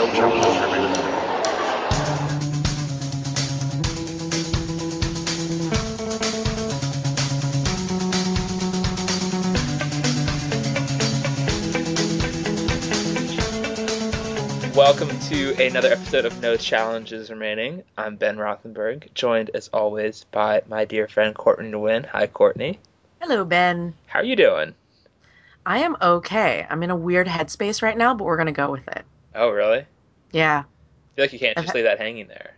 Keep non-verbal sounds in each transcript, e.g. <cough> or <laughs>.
No challenges remaining. Welcome to another episode of No Challenges Remaining. I'm Ben Rothenberg, joined as always by my dear friend Courtney Nguyen. Hi, Courtney. Hello, Ben. How are you doing? I am okay. I'm in a weird headspace right now, but we're gonna go with it. Oh, really? I Yeah. feel like you can't just leave that hanging there.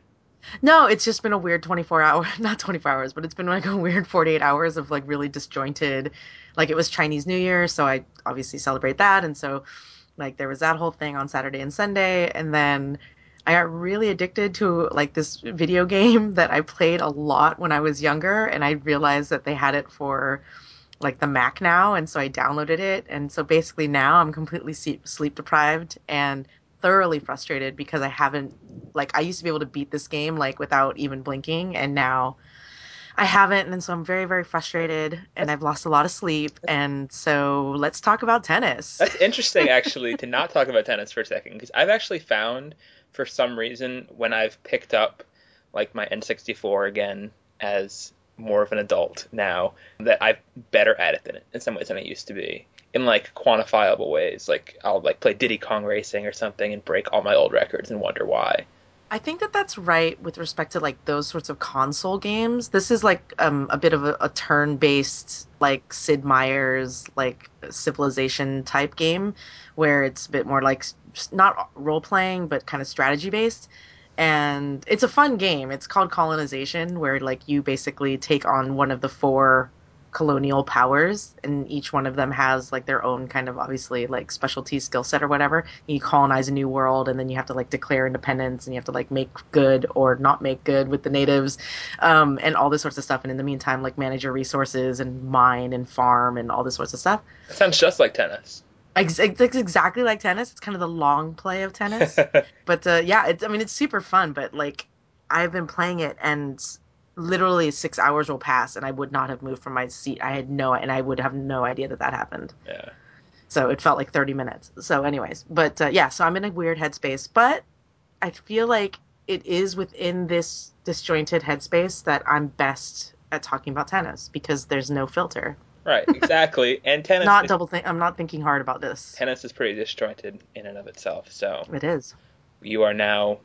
No, it's just been a weird 24 hour, <laughs> not 24 hours, but it's been like a weird 48 hours of like really disjointed. Like it was Chinese New Year, so I obviously celebrate that, and so like there was that whole thing on Saturday and Sunday, and then I got really addicted to like this video game that I played a lot when I was younger, and I realized that they had it for like the Mac now, and so I downloaded it, and so basically now I'm completely sleep, sleep deprived and thoroughly frustrated because I haven't like I used to be able to beat this game like without even blinking, and now I haven't, and so I'm very very frustrated, and I've lost a lot of sleep, and so let's talk about tennis. That's interesting, <laughs> actually, to not talk about tennis for a second, because I've actually found, for some reason, when I've picked up like my N64 again as more of an adult now, that I'm better at it than in some ways than I used to be. In like quantifiable ways, like I'll like play Diddy Kong Racing or something and break all my old records and wonder why. I think that that's right with respect to like those sorts of console games. This is like um, a bit of a, a turn-based, like Sid Meier's like Civilization type game, where it's a bit more like not role-playing but kind of strategy-based. And it's a fun game. It's called Colonization, where like you basically take on one of the four colonial powers and each one of them has like their own kind of obviously like specialty skill set or whatever. You colonize a new world and then you have to like declare independence and you have to like make good or not make good with the natives um, and all this sorts of stuff. And in the meantime like manage your resources and mine and farm and all this sorts of stuff. It sounds just like tennis. It's exactly like tennis. It's kind of the long play of tennis. <laughs> But uh, yeah it's i mean it's super fun but like i've been playing it and literally six hours will pass and i would not have moved from my seat i had no and i would have no idea that that happened yeah. so it felt like 30 minutes so anyways but uh, yeah so i'm in a weird headspace but i feel like it is within this disjointed headspace that i'm best at talking about tennis because there's no filter Right, <laughs> exactly. And tennis not is, double think i'm not thinking hard about this tennis is pretty disjointed in and of itself. So it is you are now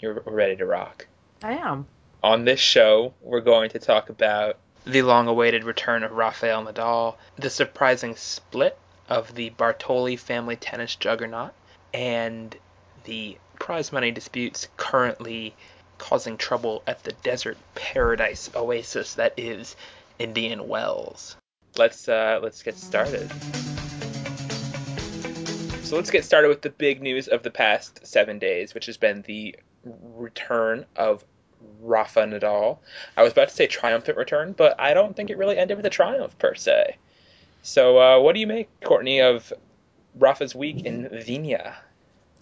you're ready to rock. i am On this show, we're going to talk about the long-awaited return of Rafael Nadal, the surprising split of the Bartoli family tennis juggernaut, and the prize money disputes currently causing trouble at the desert paradise oasis that is Indian Wells. Let's uh, let's get started. So let's get started with the big news of the past seven days, which has been the return of Rafa Nadal. I was about to say triumphant return, but I don't think it really ended with a triumph per se. So, uh, what do you make, Courtney, of Rafa's week in Vina?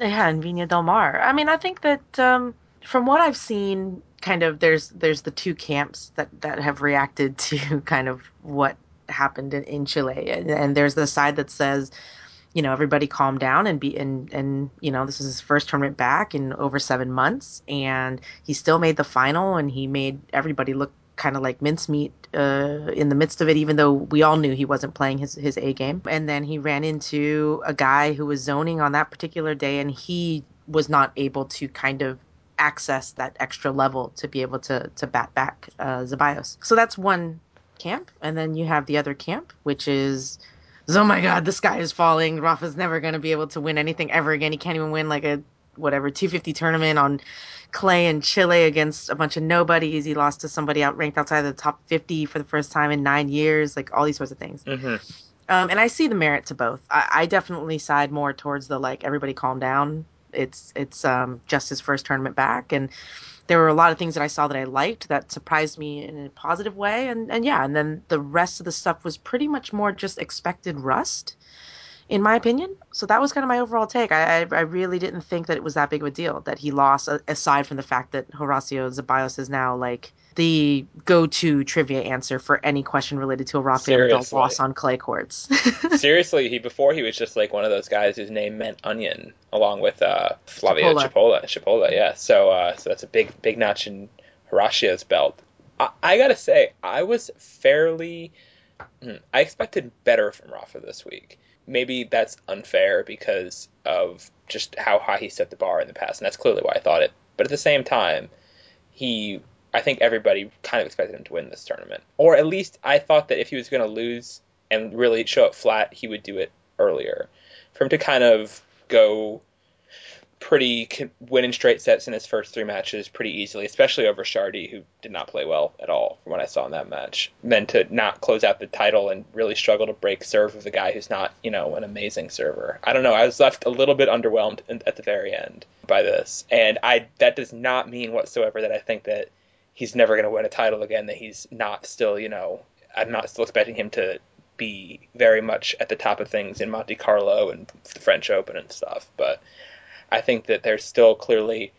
Yeah, in Viña del Mar. I mean, I think that um, from what I've seen, kind of there's there's the two camps that that have reacted <laughs> to kind of what happened in, in Chile, and, and there's the side that says, you know, everybody calm down and be and and you know this is his first tournament back in over seven months, and he still made the final, and he made everybody look kind of like mincemeat uh, in the midst of it, even though we all knew he wasn't playing his, his A game. And then he ran into a guy who was zoning on that particular day, and he was not able to kind of access that extra level to be able to to bat back uh, Zeballos. So that's one camp, and then you have the other camp, which is. Oh my God! The sky is falling. Rafa's never going to be able to win anything ever again. He can't even win like a whatever 250 tournament on clay in Chile against a bunch of nobodies. He lost to somebody out ranked outside the top 50 for the first time in nine years. Like all these sorts of things. Mm-hmm. Um, and I see the merit to both. I, I definitely side more towards the like everybody calm down. It's it's um, just his first tournament back, and there were a lot of things that I saw that I liked that surprised me in a positive way. And and yeah, and then the rest of the stuff was pretty much more just expected rust in my opinion. So that was kind of my overall take. I, I, I really didn't think that it was that big of a deal that he lost, aside from the fact that Horacio Zeballos is now like the go-to trivia answer for any question related to a Rafael Nadal loss on clay courts. <laughs> Seriously, he before he was just like one of those guys whose name meant onion, along with uh, Flavio Cipolla. Cipolla, yeah. So, uh, so that's a big, big notch in Horacio's belt. I, I gotta say, I was fairly. Hmm, I expected better from Rafa this week. Maybe that's unfair because of just how high he set the bar in the past, and that's clearly why I thought it. But at the same time, he I think everybody kind of expected him to win this tournament. Or at least I thought that if he was going to lose and really show up flat, he would do it earlier. For him to kind of go pretty winning straight sets in his first three matches pretty easily, especially over Chardy, who did not play well at all from what I saw in that match. Then to not close out the title and really struggle to break serve with a guy who's not, you know, an amazing server. I don't know. I was left a little bit underwhelmed at the very end by this, and I that does not mean whatsoever that I think that he's never going to win a title again. That he's not still, you know, I'm not still expecting him to be very much at the top of things in Monte Carlo and the French Open and stuff. But I think that there's still clearly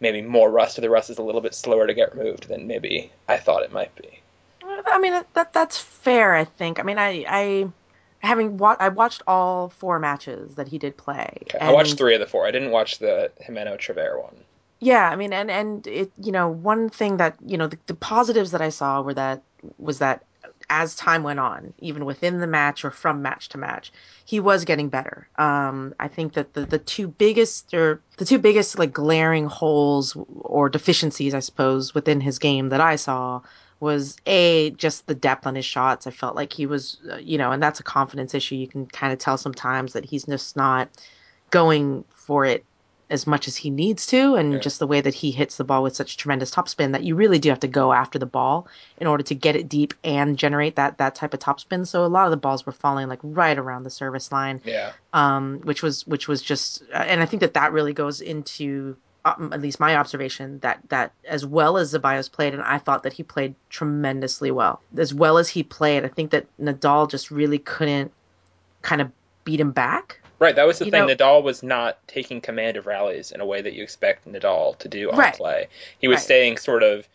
maybe more rust, or the rust is a little bit slower to get removed than maybe I thought it might be. I mean that that's fair. I think. I mean, I I having wa- I watched all four matches that he did play. Okay. I watched three of the four. I didn't watch the Gimeno Traver one. Yeah, I mean, and and it, you know, one thing that you know, the, the positives that I saw were that was that as time went on, even within the match or from match to match, he was getting better. Um, I think that the, the two biggest or the two biggest like glaring holes or deficiencies, I suppose, within his game that I saw was a just the depth on his shots. I felt like he was, uh, you know, and that's a confidence issue. You can kind of tell sometimes that he's just not going for it as much as he needs to, and yeah. just the way that he hits the ball with such tremendous topspin that you really do have to go after the ball in order to get it deep and generate that that type of topspin. So a lot of the balls were falling like right around the service line, yeah. Um, which was which was just, uh, and I think that that really goes into um, at least my observation that that as well as Zeballos played, and I thought that he played tremendously well. As well as he played, I think that Nadal just really couldn't kind of beat him back Right, that was the you thing. Know, Nadal was not taking command of rallies in a way that you expect Nadal to do on right. clay. He was right. staying sort of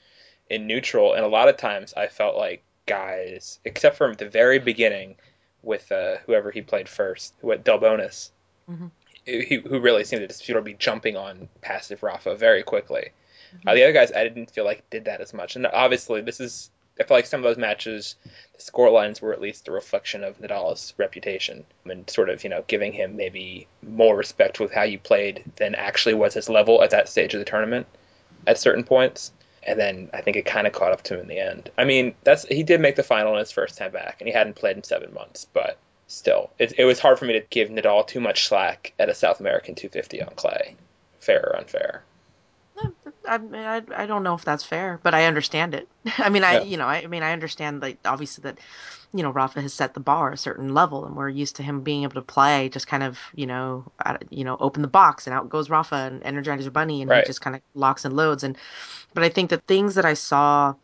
in neutral, and a lot of times I felt like guys, except from the very beginning with uh, whoever he played first, who at Delbonis, mm-hmm. who, who really seemed to just sort of be jumping on passive Rafa very quickly. Mm-hmm. Uh, the other guys, I didn't feel like did that as much, and obviously this is I feel like some of those matches, the score lines were at least a reflection of Nadal's reputation and sort of, you know, giving him maybe more respect with how you played than actually was his level at that stage of the tournament at certain points. And then I think it kind of caught up to him in the end. I mean, that's he did make the final in his first time back, and he hadn't played in seven months, but still, it, it was hard for me to give Nadal too much slack at a South American 250 on clay, fair or unfair. I, I, I don't know if that's fair, but I understand it. <laughs> I mean, I yeah. you know, I, I, mean, I understand like obviously that, you know, Rafa has set the bar a certain level, and we're used to him being able to play just kind of you know, you know, open the box and out goes Rafa and Energizer Bunny, and right. he just kind of locks and loads. And but I think the things that I saw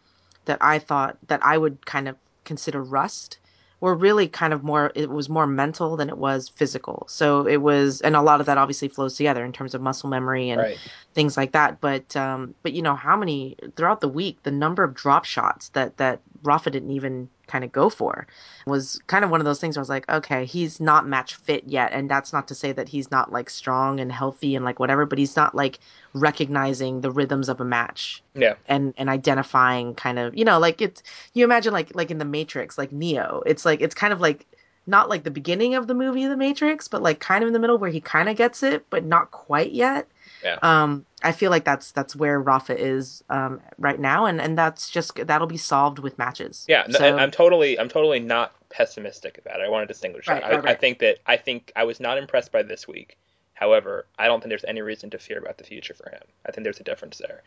that I thought that I would kind of consider rust were really kind of more it was more mental than it was physical so it was and a lot of that obviously flows together in terms of muscle memory and right. things like that but um but you know how many throughout the week the number of drop shots that that rafa didn't even kind of go for was kind of one of those things where I was like, okay, he's not match fit yet. And that's not to say that he's not like strong and healthy and like whatever, but he's not like recognizing the rhythms of a match. Yeah. And and identifying kind of you know, like it's you imagine like like in the Matrix, like Neo. It's like it's kind of like not like the beginning of the movie The Matrix, but like kind of in the middle where he kind of gets it, but not quite yet. Yeah. Um, I feel like that's that's where Rafa is um, right now, and, and that's just that'll be solved with matches. Yeah, so, I'm totally I'm totally not pessimistic about it. I want to distinguish right, that. Right, I, right. I think that I think I was not impressed by this week. However, I don't think there's any reason to fear about the future for him. I think there's a difference there,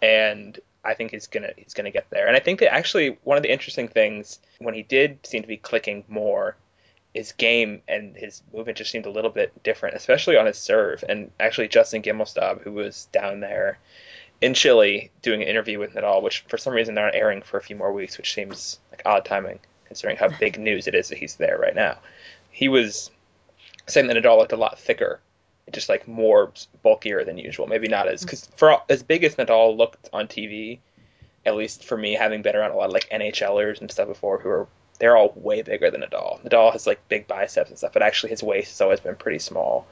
and I think he's gonna he's gonna get there. And I think that actually one of the interesting things when he did seem to be clicking more his game and his movement just seemed a little bit different, especially on his serve. And actually, Justin Gimelstob, who was down there in Chile doing an interview with Nadal, which for some reason they're not airing for a few more weeks, which seems like odd timing considering how big <laughs> news it is that he's there right now. He was saying that Nadal looked a lot thicker, just like more bulkier than usual. Maybe not as because for all, as big as Nadal looked on TV, at least for me, having been around a lot of like NHLers and stuff before, who are they're all way bigger than Nadal. Nadal has like big biceps and stuff, but actually his waist has always been pretty small.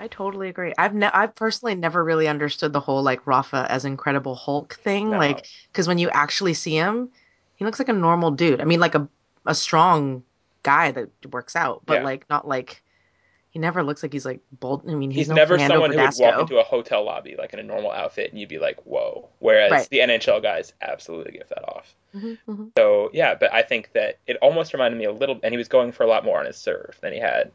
I totally agree. I've ne- I've personally never really understood the whole like Rafa as Incredible Hulk thing, No. like because when you actually see him, he looks like a normal dude. I mean, like a a strong guy that works out, but Yeah. like not like he never looks like he's like bold. I mean, he's, He's no never Fernando someone who would walk into a hotel lobby like in a normal outfit and you'd be like, whoa. Whereas Right. the NHL guys absolutely give that off. Mhm, mhm. So yeah, but I think that it almost reminded me a little, and he was going for a lot more on his serve than he had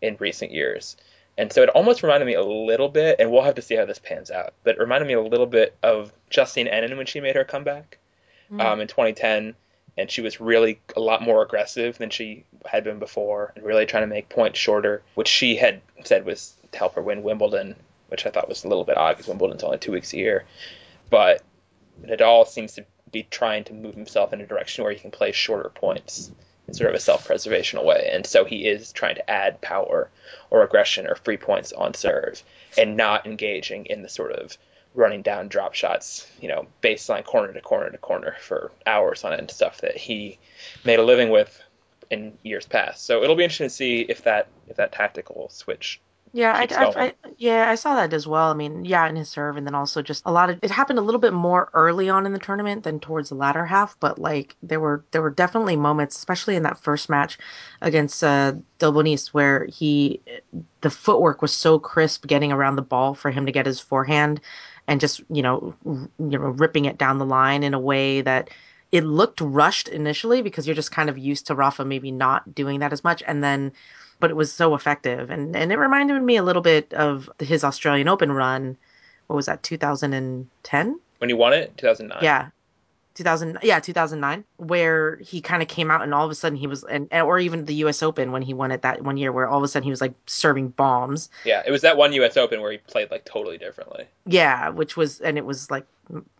in recent years. And so it almost reminded me a little bit, and we'll have to see how this pans out. But it reminded me a little bit of Justine Henin when she made her comeback Mm. um, in 2010, and she was really a lot more aggressive than she had been before, and really trying to make points shorter, which she had said was to help her win Wimbledon, which I thought was a little bit odd because Wimbledon's only two weeks a year. But Nadal seems to be trying to move himself in a direction where he can play shorter points in sort of a self-preservational way, and so he is trying to add power or aggression or free points on serve, and not engaging in the sort of running down drop shots, you know, baseline corner to corner to corner for hours on end stuff that he made a living with in years past. So it'll be interesting to see if that if that tactical switch Yeah, I, I. I, yeah, I saw that as well. I mean, yeah, in his serve, and then also just a lot of it happened a little bit more early on in the tournament than towards the latter half. But like there were there were definitely moments, especially in that first match against uh, Delbonis, where he the footwork was so crisp getting around the ball for him to get his forehand and just you know r- you know ripping it down the line in a way that it looked rushed initially because you're just kind of used to Rafa maybe not doing that as much, and then but it was so effective and and it reminded me a little bit of his Australian Open run. What was that? 2010? when he won it, 2009. Yeah. 2000 yeah 2009 where he kind of came out and all of a sudden he was and or even the US Open when he won it that one year where all of a sudden he was like serving bombs Yeah, it was that one U.S. Open where he played like totally differently. yeah which was and it was like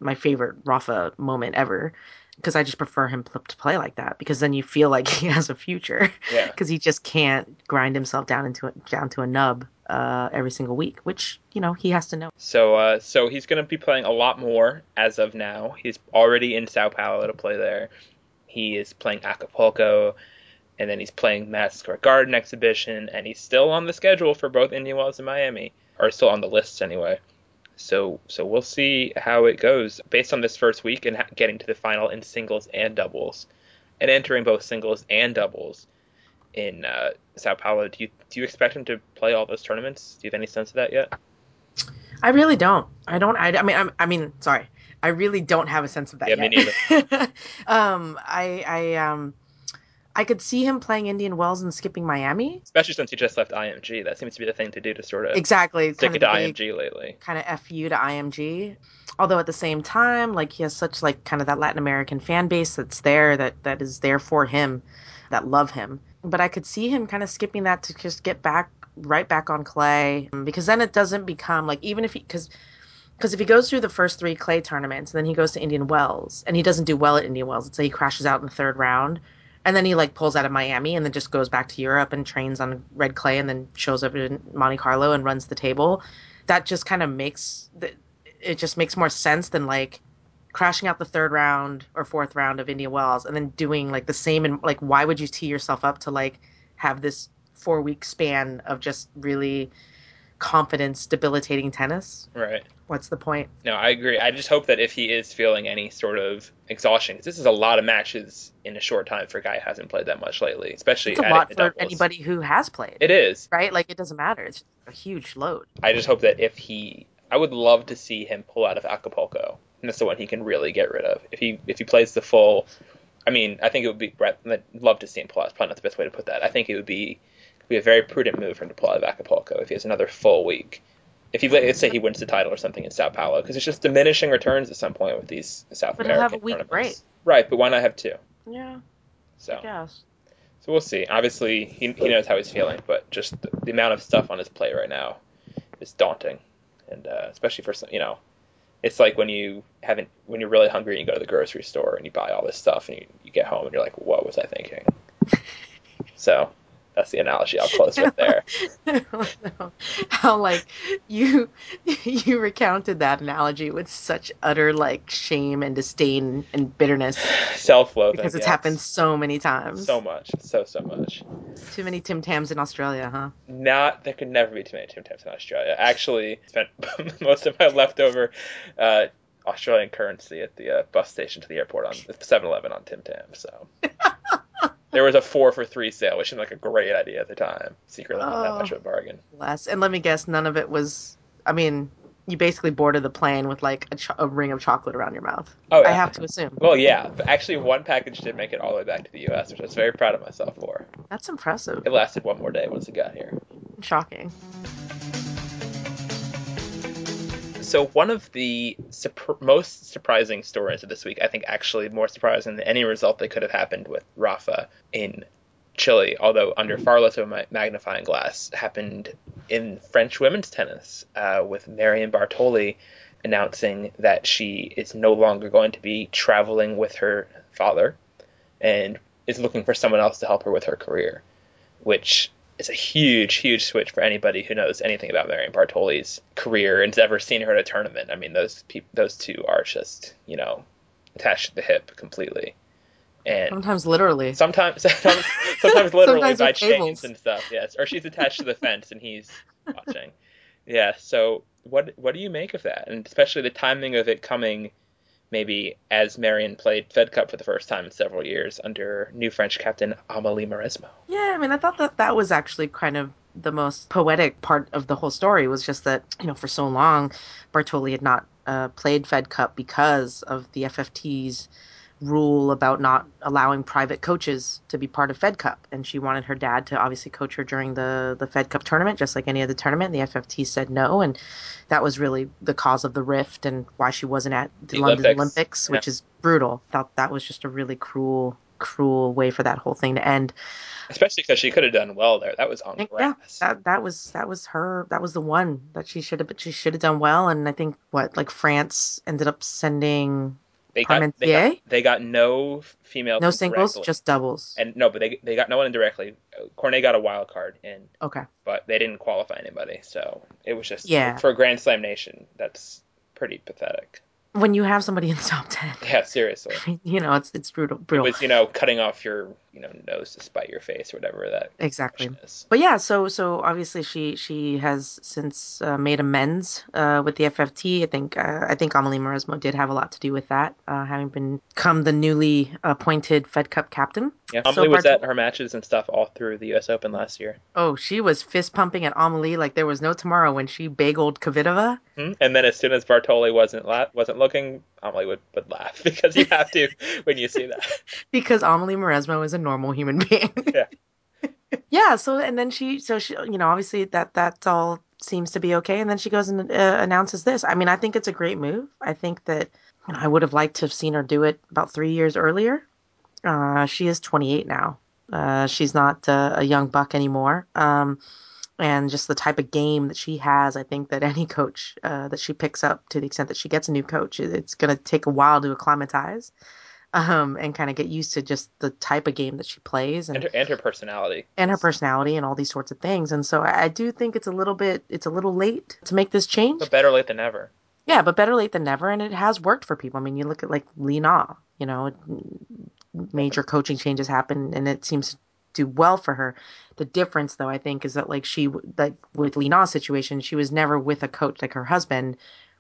my favorite Rafa moment ever because I just prefer him pl- to play like that because then you feel like <laughs> he has a future Yeah. <laughs> because he just can't grind himself down into a, down to a nub uh, every single week, which you know he has to know. So, uh, so he's going to be playing a lot more as of now. He's already in Sao Paulo to play there. He is playing Acapulco, and then he's playing Madison Square Garden exhibition, and he's still on the schedule for both Indian Wells and Miami, or still on the lists anyway. So, so we'll see how it goes based on this first week and getting to the final in singles and doubles, and entering both singles and doubles in uh, Sao Paulo. Do you do you expect him to play all those tournaments? Do you have any sense of that yet? I really don't. I don't. I, I mean. I'm, I mean. Sorry. I really don't have a sense of that Yeah, me yet. <laughs> um. I. I. Um. I could see him playing Indian Wells and skipping Miami. especially since he just left IMG. That seems to be the thing to do to sort of Exactly. stick it to IMG lately. kind of fu to IMG. Although at the same time, like he has such like kind of that Latin American fan base that's there that that is there for him, that love him. But I could see him kind of skipping that to just get back right back on clay because then it doesn't become like even if he because because if he goes through the first three clay tournaments and then he goes to Indian Wells and he doesn't do well at Indian Wells, let's say he crashes out in the third round. And then he like pulls out of Miami and then just goes back to Europe and trains on red clay and then shows up in Monte Carlo and runs the table. That just kind of makes it just makes more sense than like crashing out the third round or fourth round of Indian Wells and then doing like the same and like why would you tee yourself up to like have this four week span of just really confidence debilitating tennis? Right. What's the point? No, I agree. I just hope that if he is feeling any sort of exhaustion, because this is a lot of matches in a short time for a guy who hasn't played that much lately, especially It's a lot for doubles. anybody who has played. It is. right? Like it doesn't matter. It's a huge load. I just hope that if he, I would love to see him pull out of Acapulco. And that's the one he can really get rid of. If he if he plays the full, I mean, I think it would be. I'd love to see him pull out. It's probably not the best way to put that. I think it would be be a very prudent move for him to pull out of Acapulco if he has another full week. If he let's say he wins the title or something in Sao Paulo, because it's just diminishing returns at some point with these South But he'll American have a week tournaments. Right, but why not have two? Yeah, So guess. so we'll see. Obviously, he, he knows how he's feeling, but just the, the amount of stuff on his plate right now is daunting, and uh, especially for some, you know, it's like when you haven't when you're really hungry and you go to the grocery store and you buy all this stuff and you, you get home and you're like, what was I thinking? <laughs> so That's the analogy I'll close with there. <laughs> How like you <laughs> you recounted that analogy with such utter like shame and disdain and bitterness Self-loathing because it's yes. happened so many times. so much, so so much. Too many Tim Tams in Australia, huh? Not there could never be too many Tim Tams in Australia. Actually, spent <laughs> most of my leftover uh, Australian currency at the uh, bus station to the airport on the 7-Eleven on Tim Tams. So there was a four for three sale, which seemed like a great idea at the time. Secretly, not that Oh. much of a bargain. Less. And let me guess, none of it was. I mean, you basically boarded the plane with like a, cho- a ring of chocolate around your mouth. Oh, yeah. I have to assume. Well, yeah, actually, one package did make it all the way back to the U.S., which I was very proud of myself for. That's impressive. It lasted one more day once it got here. Shocking. So one of the surp- most surprising stories of this week, I think actually more surprising than any result that could have happened with Rafa in Chile, although under far less of a magnifying glass, happened in French women's tennis uh, with Marion Bartoli announcing that she is no longer going to be traveling with her father and is looking for someone else to help her with her career, which is a huge, huge switch for anybody who knows anything about Marion Bartoli's career and has ever seen her at a tournament. I mean, those peop those two are just, you know, attached to the hip completely. And Sometimes literally. sometimes, <laughs> sometimes, <laughs> sometimes literally Sometimes by chains and stuff. Yes, or she's attached to the <laughs> fence and he's watching. Yeah. So what what do you make of that, and especially the timing of it coming? Maybe as Marion played Fed Cup for the first time in several years under new French captain Amélie Mauresmo. Yeah, I mean, I thought that that was actually kind of the most poetic part of the whole story was just that, you know, for so long, Bartoli had not uh, played Fed Cup because of the FFT's rule about not allowing private coaches to be part of Fed Cup. And she wanted her dad to obviously coach her during the, the Fed Cup tournament, just like any other tournament. The FFT said no. And that was really the cause of the rift and why she wasn't at the, The London Olympics. Olympics, which is brutal. Thought that was just a really cruel, cruel way for that whole thing to end. Especially because she could have done well there. That was on Yeah, grass. that that was that was her that was the one that she should have But she should have done well and I think what like France ended up sending they, got, they, got, they got no female no singles directly. just doubles. and no, but they they got no one indirectly. Cornet got a wild card in, Okay. but they didn't qualify anybody. So it was just Yeah. for a Grand Slam nation. That's pretty pathetic. When you have somebody in the top 10, Yeah, seriously. <laughs> you know, it's it's brutal Brutal. It was you know cutting off your you know nose to spite your face or whatever that exactly. But yeah, so so obviously she she has since uh, made amends uh, with the FFT. I think uh, I think Amelie Mauresmo did have a lot to do with that, uh, having become the newly appointed Fed Cup captain. Yeah, So was at her matches and stuff all through the U.S. Open last year. Oh, she was fist pumping at Amelie like there was no tomorrow when she bageled Kvitova. Hmm? And then as soon as Bartoli wasn't la- wasn't looking, Amelie would, would laugh <laughs> because you have to <laughs> when you see that. because Amelie Mauresmo is a normal human being. <laughs> Yeah. yeah. So and then she, so she, you know, obviously that that all seems to be okay, and then she goes and uh, announces this. I mean, I think it's a great move. I think that you know, I would have liked to have seen her do it about three years earlier. Uh, she is 28 now. Uh, she's not uh, a young buck anymore. Um, and just the type of game that she has, I think that any coach uh, that she picks up, to the extent that she gets a new coach, it's going to take a while to acclimatize um, and kind of get used to just the type of game that she plays and, And her, and her personality. and her personality and all these sorts of things. And so I, I do think it's a little bit, it's a little late to make this change. But better late than never. Yeah, but better late than never, and it has worked for people. I mean, you look at like Li Na, you know, major coaching changes happen, and it seems to do well for her. The difference, though, I think, is that like she, like with Li Na's situation, she was never with a coach like her husband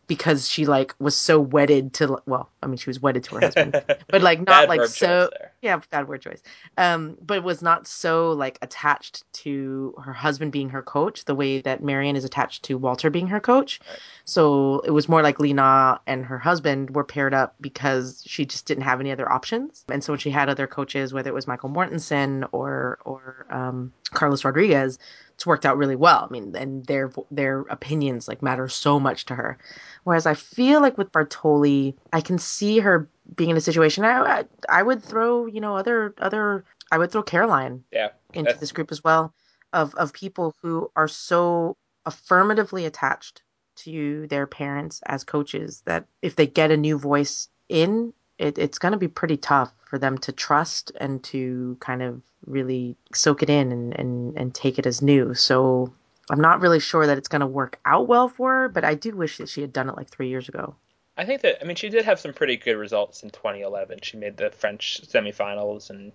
because she like was so wedded to. Well, I mean, she was wedded to her husband, but like <laughs> not like so. Yeah, bad word choice. Um, but was not so like attached to her husband being her coach the way that Marion is attached to Walter being her coach. Right. So it was more like Li Na and her husband were paired up because she just didn't have any other options. And so when she had other coaches, whether it was Michael Mortensen or or um, Carlos Rodriguez, it's worked out really well. I mean, and their their opinions like matter so much to her. Whereas I feel like with Bartoli, I can see her being in a situation. I I, I would throw you know other other I would throw Caroline Yeah. into That's- this group as well of of people who are so affirmatively attached to their parents as coaches that if they get a new voice in it, it's going to be pretty tough for them to trust and to kind of really soak it in and, and, and take it as new. So I'm not really sure that it's going to work out well for her, but I do wish that she had done it like three years ago. I think that I mean she did have some pretty good results in 2011. She made the French semifinals and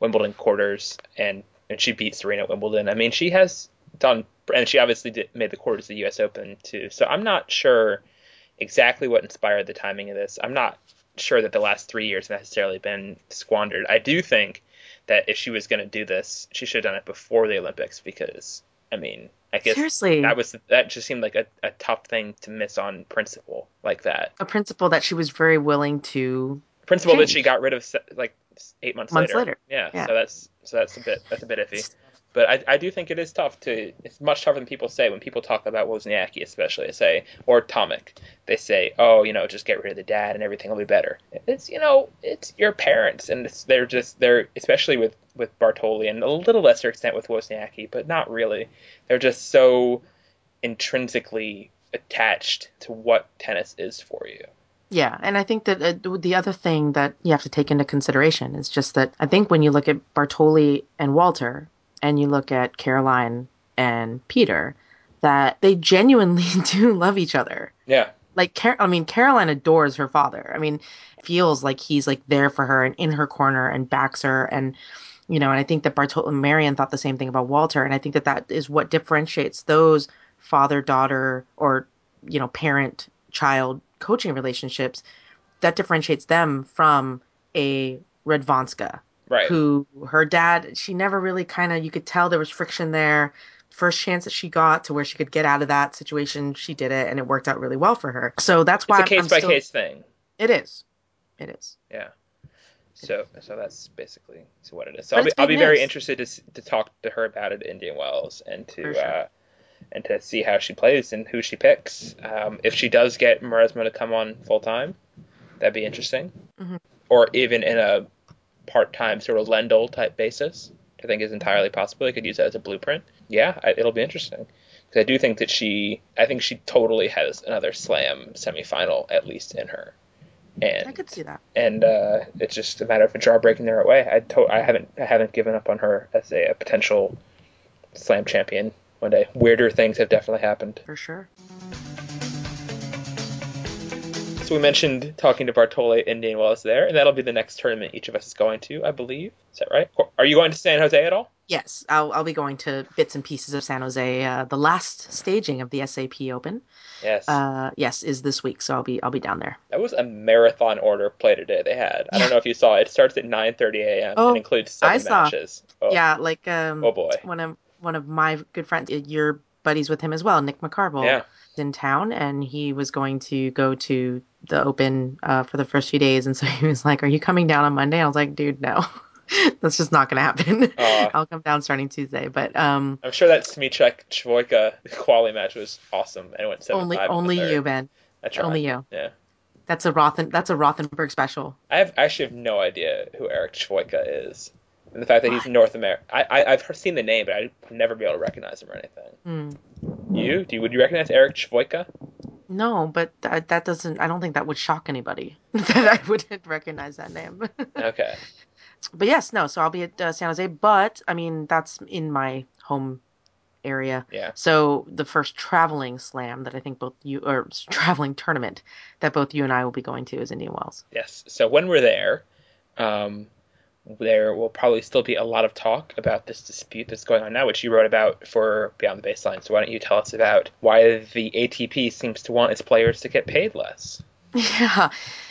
Wimbledon quarters, and and she beat Serena at Wimbledon. I mean she has done, and she obviously did, made the quarters of the U.S. Open too. So I'm not sure exactly what inspired the timing of this. I'm not sure that the last three years necessarily been squandered. I do think that if she was going to do this, she should have done it before the Olympics because I mean, I guess Seriously. that was that just seemed like a, a tough thing to miss on principle like that. A principle that she was very willing to. Principle that she got rid of like eight months, Months later. Yeah, Yeah. so that's so that's a bit that's a bit iffy. But I, I do think it is tough to. It's much tougher than people say when people talk about Wozniacki, especially. Say or Tomic. They say, oh, you know, just get rid of the dad and everything will be better. It's you know, it's your parents, and it's, they're just they're especially with with Bartoli and a little lesser extent with Wozniacki, but not really. They're just so intrinsically attached to what tennis is for you. Yeah, and I think that uh, the other thing that you have to take into consideration is just that I think when you look at Bartoli and Walter, and you look at Caroline and Peter, that they genuinely <laughs> do love each other. Yeah, Like, Car- I mean, Caroline adores her father. I mean, feels like he's like there for her and in her corner and backs her and. You know, and I think that Bartoli Marion thought the same thing about Walter, and I think that that is what differentiates those father-daughter or you know parent-child coaching relationships that differentiates them from a Radwanska, right. who her dad, she never really kind of, you could tell there was friction there. First chance that she got to where she could get out of that situation, she did it, and it worked out really well for her. So that's why It's a case I'm by still- case thing. It is, it is. Yeah. So so that's basically so what it is. So But I'll be I'll be very interested to to talk to her about it at Indian Wells and to sure. uh, and to see how she plays and who she picks. Um, if she does get Mauresmo to come on full time, that'd be interesting. Mhm. Or even in a part time sort of Lendl type basis, which I think is entirely possible. You could use that as a blueprint. Yeah, I, it'll be interesting. Because I do think that she, I think she totally has another slam semifinal at least in her. And I could see that. and uh, it's just a matter of a jar breaking the right way. I to- I haven't I haven't given up on her as a, a potential slam champion one day. Weirder things have definitely happened. For sure. So we mentioned talking to Bartoli Indian Wells there, and that'll be the next tournament each of us is going to, I believe. Is that right? Are you going to San Jose at all? Yes, I'll, I'll be going to bits and pieces of San Jose. Uh, the last staging of the SAP Open, Yes. uh, yes, is this week, so I'll be I'll be down there. that was a marathon order play today they had. I don't know if you saw it. It starts at 9:30 a.m. Oh, and includes seven I saw. matches. Oh, Yeah, like um, Oh boy. one of one of my good friends, you're buddies with him as well, Nick McCarvel. Yeah. In town, and he was going to go to the Open uh, for the first few days, and so <laughs> he was like, "Are you coming down on Monday?" I was like, "Dude, no." <laughs> That's just not gonna happen. Aw. <laughs> I'll come down starting Tuesday, but um, I'm sure that Smyczek Chvojka quality match was awesome and it went seven only only you, Ben. Tried. Only you. Yeah. That's a Rothen. That's a Rothenberg special. I have I actually have no idea who Erik Chvojka is. And the fact that he's North America, I, I I've seen the name, but I'd never be able to recognize him or anything. Hmm. You? Do you, would you recognize Erik Chvojka? No, but that, that doesn't. I don't think that would shock anybody <laughs> that I wouldn't recognize that name. <laughs> Okay. but yes, no. So I'll be at uh, San Jose, but I mean that's in my home area. Yeah. So the first traveling slam that I think both you or traveling tournament that both you and I will be going to is Indian Wells. Yes. So when we're there, um, there will probably still be a lot of talk about this dispute that's going on now, which you wrote about for Beyond the Baseline. So why don't you tell us about why the ATP seems to want its players to get paid less? <laughs> Yeah,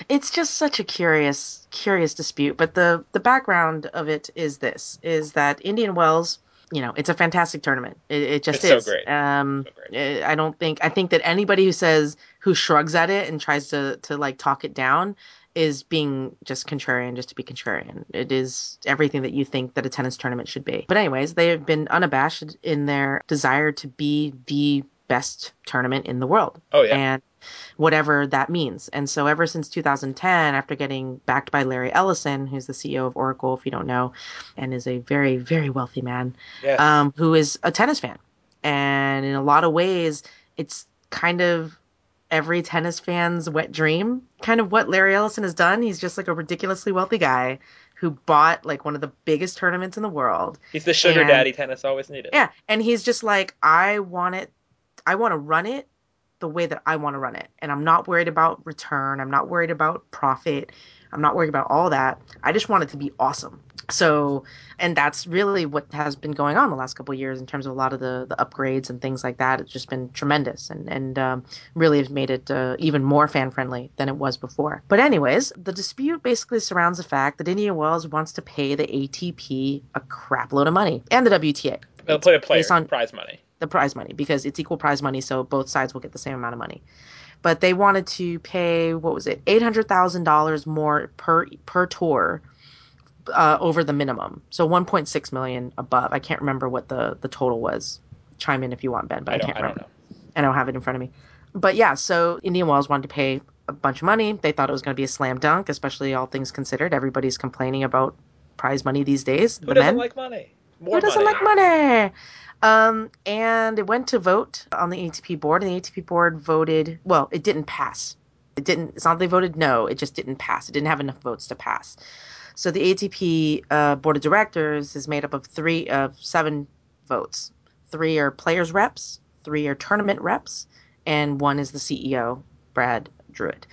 it's just such a curious, curious dispute. But the the background of it is this: is that Indian Wells, you know, it's a fantastic tournament. It, it just It's so is. great. Um, So great. eh, I don't think I think that anybody who says who shrugs at it and tries to to like talk it down is being just contrarian just to be contrarian. It is everything that you think that a tennis tournament should be. But anyways, they have been unabashed in their desire to be the best tournament in the world Oh yeah. and whatever that means. And so ever since 2010, after getting backed by Larry Ellison, who's the CEO of Oracle, if you don't know, and is a very, very wealthy man, yes. um, who is a tennis fan. And in a lot of ways, it's kind of every tennis fan's wet dream. Kind of what Larry Ellison has done. He's just like a ridiculously wealthy guy who bought like one of the biggest tournaments in the world. He's the sugar And- daddy tennis always needed. Yeah, and he's just like, I want it, I want to run it the way that I want to run it, and I'm not worried about return. I'm not worried about profit. I'm not worried about all that. I just want it to be awesome. So, and that's really what has been going on the last couple of years in terms of a lot of the the upgrades and things like that. It's just been tremendous, and and um, really has made it uh, even more fan friendly than it was before. But anyways, the dispute basically surrounds the fact that Indian Wells wants to pay the ATP a crap load of money and the WTA They'll play a player based on- prize money. the prize money because it's equal prize money, so both sides will get the same amount of money. But they wanted to pay what was it, eight hundred thousand dollars more per per tour uh, over the minimum, so one point six million above. I can't remember what the the total was. Chime in if you want, Ben, but I, I don't. can't I remember. don't know. I don't have it in front of me. But yeah, so Indian Wells wanted to pay a bunch of money. They thought it was going to be a slam dunk, especially all things considered. Everybody's complaining about prize money these days. Who the doesn't men. like money? More Who doesn't like money? Um, and it went to vote on the ATP board, and the ATP board voted. Well, it didn't pass. It didn't. It's not they voted no. It just didn't pass. It didn't have enough votes to pass. So the ATP uh, board of directors is made up of three of seven votes. Three are players reps, three are tournament reps, and one is the CEO, Brad Drewett.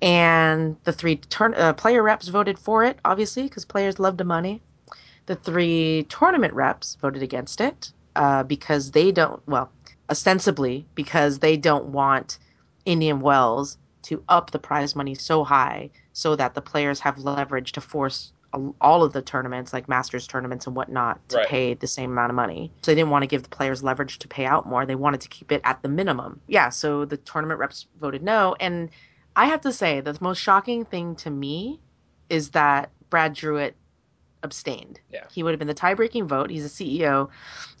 And the three turn, uh, player reps voted for it, obviously, because players love the money. The three tournament reps voted against it uh, because they don't, well, ostensibly because they don't want Indian Wells to up the prize money so high so that the players have leverage to force all of the tournaments, like Masters tournaments and whatnot, to Right. pay the same amount of money. So they didn't want to give the players leverage to pay out more. They wanted to keep it at the minimum. Yeah, so the tournament reps voted no. And I have to say, the most shocking thing to me is that Brad Drewett abstained. Yeah. He would have been the tie breaking vote. He's a CEO,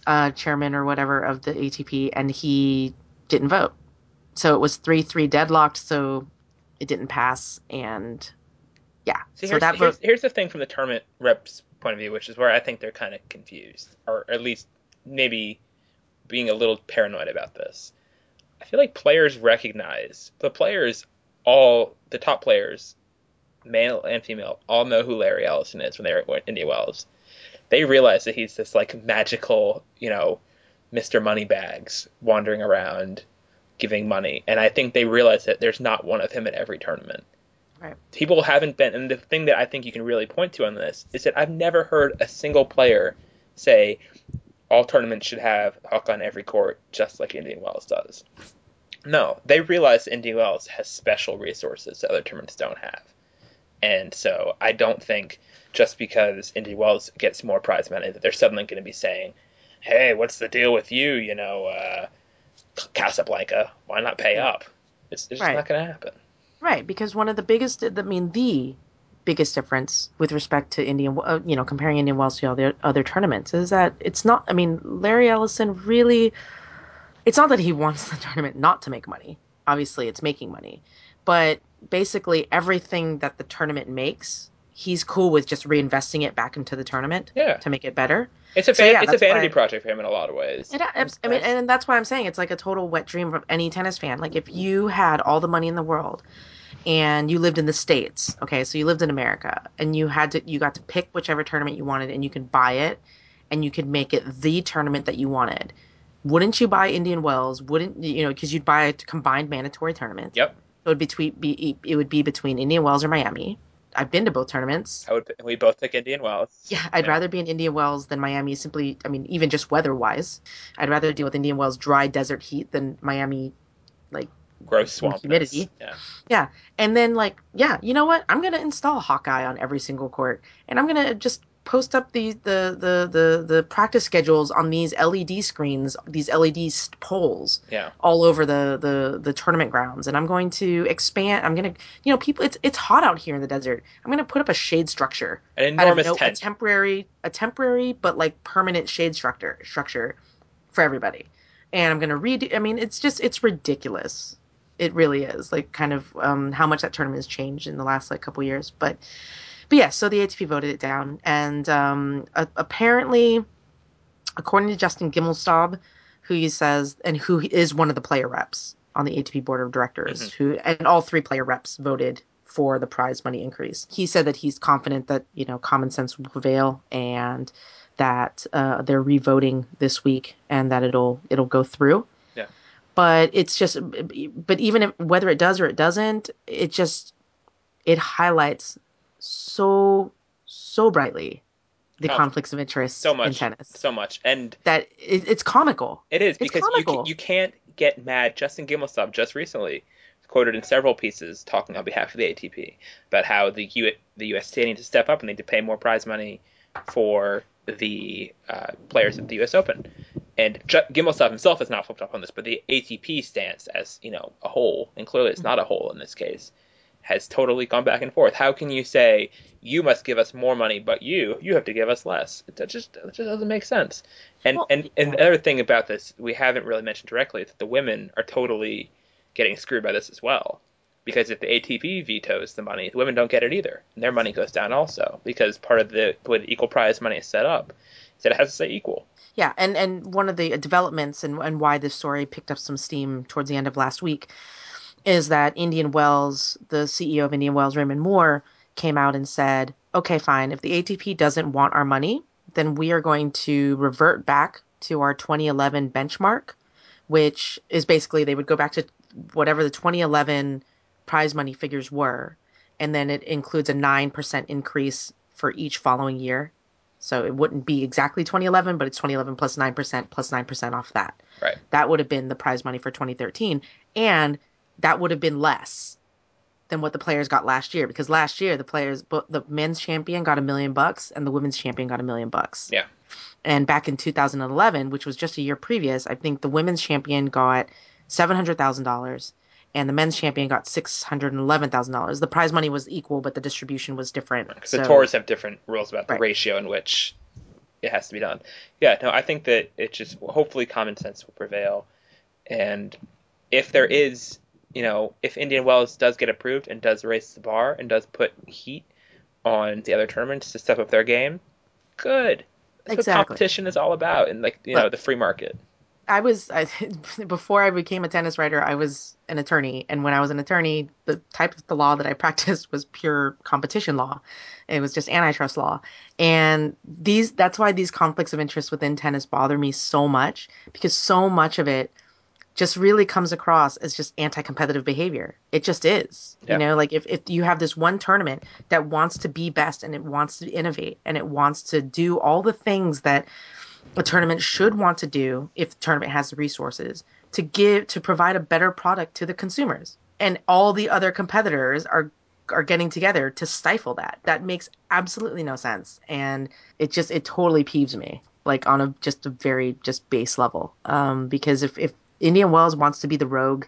uh, chairman or whatever of the ATP, and he didn't vote. So it was 3 3 deadlocked, so it didn't pass. And yeah, See, so here's, that here's, vote. here's the thing from the tournament reps point of view, which is where I think they're kind of confused, or at least maybe being a little paranoid about this. I feel like players recognize the players, all the top players, male and female, all know who Larry Ellison is when they were at India Wells. They realize that he's this like magical, you know, Mr. Moneybags wandering around giving money, and I think they realize that there's not one of him at every tournament Right. people haven't been and the thing that I think you can really point to on this is that I've never heard a single player say all tournaments should have Huck on every court just like Indian Wells does. No, they realize Indian Wells has special resources that other tournaments don't have. And so I don't think just because Indy Wells gets more prize money that they're suddenly going to be saying, "Hey, what's the deal with you? You know, uh, Casablanca, why not pay up?" It's, it's just Right. not going to happen. Right, because one of the biggest, I mean, the biggest difference with respect to Indian, uh, you know, comparing Indian Wells to all the other tournaments is that it's not. I mean, Larry Ellison really, it's not that he wants the <laughs> tournament not to make money. Obviously, it's making money, but basically everything that the tournament makes, he's cool with just reinvesting it back into the tournament Yeah. to make it better. It's a So, yeah, it's a vanity why- project for him in a lot of ways. It, I, I mean, and that's why I'm saying it's like a total wet dream of any tennis fan. Like if you had all the money in the world and you lived in the states, okay, so you lived in America and you had to, you got to pick whichever tournament you wanted and you could buy it and you could make it the tournament that you wanted. Wouldn't you buy Indian Wells? Wouldn't you know? Because you'd buy a combined mandatory tournament. Yep, It would between be it would be between Indian Wells or Miami. I've been to both tournaments. I would. We both pick Indian Wells. Yeah, I'd rather be in Indian Wells than Miami. Simply, I mean, even just weather-wise, I'd rather deal with Indian Wells dry desert heat than Miami. Like gross swamp humidity. Yeah, And then, like, yeah, you know what? I'm gonna install Hawkeye on every single court, and I'm gonna just post up the the the the, the practice schedules on these LED screens, these LED poles yeah. all over the, the the tournament grounds. And i'm going to expand i'm going to you know people it's it's hot out here in the desert. I'm going to put up a shade structure. An enormous no- a temporary a temporary but like permanent shade structure structure for everybody. And i'm going to redo i mean it's just it's ridiculous. It really is like kind of um, how much that tournament has changed in the last like couple years. But but yeah so the atp voted it down and um, a- apparently according to justin gimelstob who he says and who is one of the player reps on the ATP board of directors, who and all three player reps voted for the prize money increase. He said that he's confident that you know common sense will prevail and that uh, they're revoting this week and that it'll it'll go through. Yeah. But it's just, but even if, whether it does or it doesn't, it just it highlights so so brightly the Oh, conflicts of interest So in much, tennis so much, and that it, it's comical. It is It's because you, comical. ca- you can't get mad. Justin Gimelstob just recently quoted in several pieces talking on behalf of the ATP about how the U- the USTA need to step up and need to pay more prize money for the uh, players at the U.S. Open. And J- Gimelstob himself has not flipped up on this, but the ATP stance as you know a whole, and clearly it's not a whole in this case, has totally gone back and forth. How can you say you must give us more money, but you you have to give us less? It just that just doesn't make sense. And Well, and and the other thing about this we haven't really mentioned directly is that the women are totally getting screwed by this as well. Because if the ATP vetoes the money, the women don't get it either. And their money goes down also. Because part of the the way the equal prize money is set up is that it has to say equal. Yeah, and and one of the developments and and why this story picked up some steam towards the end of last week is that Indian Wells, the CEO of Indian Wells, Raymond Moore, came out and said, "Okay, fine. If the ATP doesn't want our money, then we are going to revert back to our 2011 benchmark, which is basically they would go back to whatever the 2011 prize money figures were, and then it includes a 9% increase for each following year. So it wouldn't be exactly 2011, but it's 2011 plus 9% plus 9% off that. Right. That would have been the prize money for 2013. And that would have been less than what the players got last year because last year the players the men's champion got a million bucks and the women's champion got a million bucks. Yeah. And back in 2011, which was just a year previous, I think the women's champion got $700,000 and the men's champion got $611,000. The prize money was equal but the distribution was different. Because So- the tours have different rules about the Right. ratio in which it has to be done. Yeah, no, I think that it just hopefully common sense will prevail, and if there is, you know, if Indian Wells does get approved and does raise the bar and does put heat on the other tournaments to step up their game, good. That's what competition is all about, and like you know, the free market. I was I, <laughs> before I became a tennis writer. I was an attorney, and when I was an attorney, the type of the law that I <laughs> practiced was pure competition law. It was just antitrust law, and these that's why these conflicts of interest within tennis bother me so much because so much of it just really comes across as just anti-competitive behavior. It just is. Yeah. You know, like if, if you have this one tournament that wants to be best and it wants to innovate and it wants to do all the things that a tournament should want to do if the tournament has the resources to give to provide a better product to the consumers and all the other competitors are are getting together to stifle that that makes absolutely no sense and it just it totally peeves me like on a just a very just base level um because if if indian wells wants to be the rogue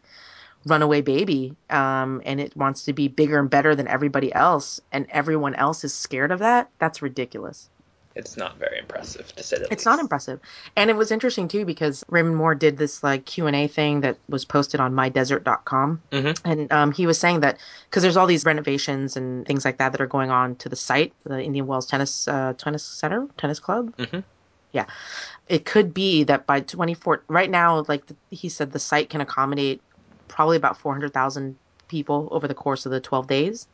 runaway baby um and it wants to be bigger and better than everybody else and everyone else is scared of that that's ridiculous It's not very impressive to say the least. it's not impressive and it was interesting too because raymond moore did this like q&a thing that was posted on mydesert.com Mhm. and um, he was saying that because there's all these renovations and things like that that are going on to the site the indian wells tennis uh, tennis center tennis club Mhm. Yeah. It could be that by 24 right now like the, he said the site can accommodate probably about 400000 people over the course of the 12 days.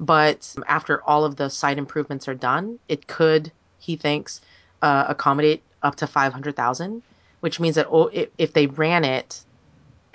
But after all of the site improvements are done it could he thinks uh, accommodate up to 500000 which means that oh, if, if they ran it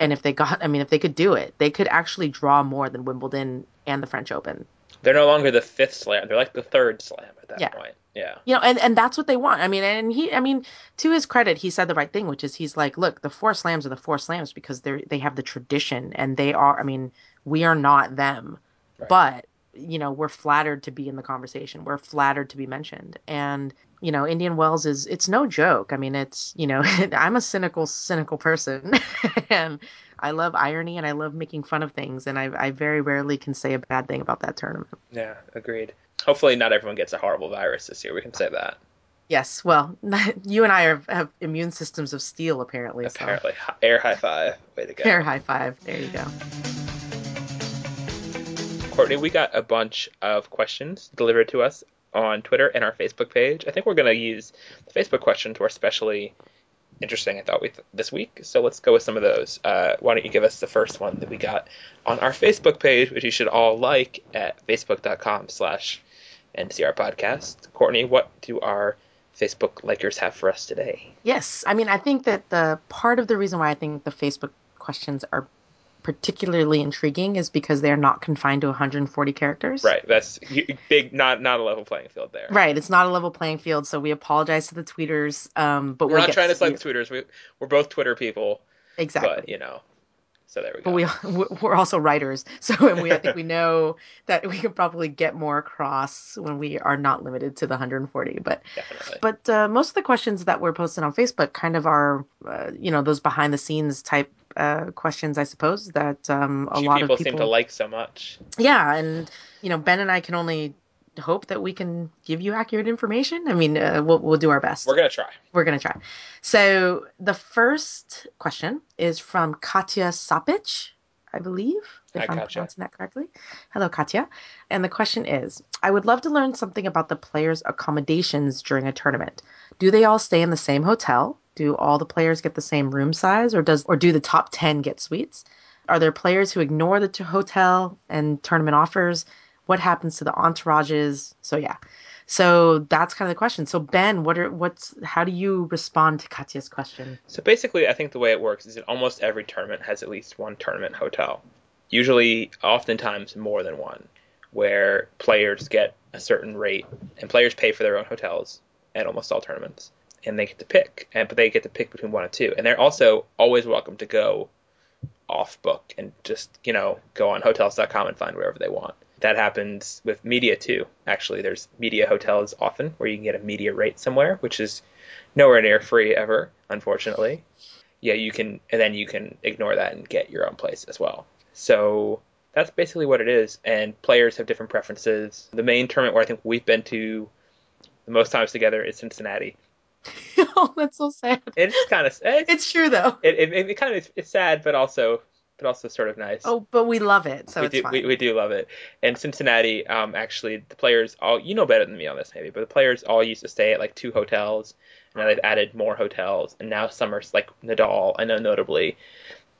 and if they got i mean if they could do it they could actually draw more than wimbledon and the french open They're no longer the fifth slam; they're like the third slam at that Yeah. point. Yeah. you know and, and that's what they want i mean and he i mean to his credit he said the right thing which is he's like look the four slams are the four slams because they're they have the tradition and they are i mean we are not them Right. but you know we're flattered to be in the conversation we're flattered to be mentioned and you know indian wells is it's no joke i mean it's you know <laughs> i'm a cynical cynical person <laughs> and i love irony and i love making fun of things and i, I very rarely can say a bad thing about that tournament Yeah, agreed. Hopefully, not everyone gets a horrible virus this year. We can say that. Yes, well, <laughs> you and I have, have immune systems of steel, apparently. Apparently, Hi- air high five. Way to go. Air high five. There you go. Courtney, we got a bunch of questions delivered to us on Twitter and our Facebook page. I think we're going to use the Facebook questions were especially interesting. I thought we th- this week. So let's go with some of those. Uh, why don't you give us the first one that we got on our Facebook page, which you should all like at facebook.com/slash NCR podcast. Courtney, what do our Facebook likers have for us today? Yes, I mean, I think that the part of the reason why I think the Facebook questions are particularly intriguing is because they're not confined to 140 characters. Right. That's big. Not not a level playing field there. Right. It's not a level playing field. So we apologize to the tweeters. Um, but we're we'll not trying to slight the tweeters. We we're both Twitter people. Exactly. But you know. So there we go. But we <laughs> we're also writers, <laughs> so we I think we know that we can probably get more across when we are not limited to the 140. But Definitely. but uh, most of the questions that we're posting on Facebook kind of are uh, you know those behind the scenes type uh, questions, I suppose that um, a lot people of people seem to like so much. Yeah, and you know Ben and I can only hope that we can give you accurate information. I mean, uh, we'll we'll do our best. We're gonna try. We're gonna try. So the first question is from Katya Sapich, I believe, if Hi, I'm Katya. pronouncing that correctly. Hello, Katya. And the question is, I would love to learn something about the players' accommodations during a tournament. Do they all stay in the same hotel? Do all the players get the same room size, or does or do the top ten get suites? Are there players who ignore the hotel and tournament offers? What happens to the entourages? So yeah, so that's kind of the question. So Ben, what are what's how do you respond to Katya's question? So basically, I think the way it works is that almost every tournament has at least one tournament hotel. Usually, oftentimes more than one, where players get a certain rate and players pay for their own hotels at almost all tournaments and they get to pick, and but they get to pick between one and two, and they're also always welcome to go off book and just you know go on hotels.com and find wherever they want. That happens with media too. Actually, there's media hotels often where you can get a media rate somewhere, which is nowhere near free ever, unfortunately. Yeah, you can, and then you can ignore that and get your own place as well. So that's basically what it is. And players have different preferences. The main tournament where I think we've been to the most times together is Cincinnati. <laughs> oh, that's so sad. It's kind of it's, it's true though. It, it, it kind of it's sad, but also but also sort of nice. Oh, but we love it, so we it's do fine. we, we do love it. And Cincinnati, um, actually, the players all you know better than me on this maybe, but the players all used to stay at like two hotels. and Now they've added more hotels, and now some are like Nadal. I know notably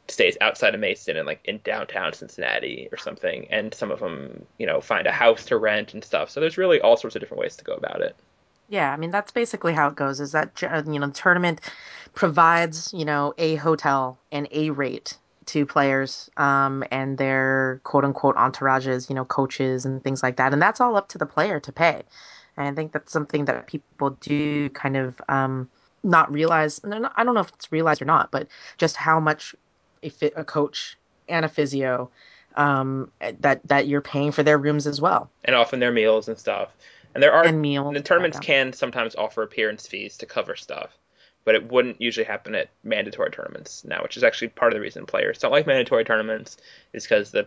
stays outside of Mason and like in downtown Cincinnati or something, and some of them you know find a house to rent and stuff. So there's really all sorts of different ways to go about it. Yeah, I mean that's basically how it goes. Is that uh, you know the tournament provides you know a hotel and a rate to players um, and their quote unquote entourages, you know, coaches and things like that, and that's all up to the player to pay. And I think that's something that people do kind of um, not realize. I don't know if it's realized or not, but just how much a, fit, a coach and a physio um, that that you're paying for their rooms as well, and often their meals and stuff. And there are and meals. the tournaments can sometimes offer appearance fees to cover stuff, but it wouldn't usually happen at mandatory tournaments now, which is actually part of the reason players don't like mandatory tournaments is because the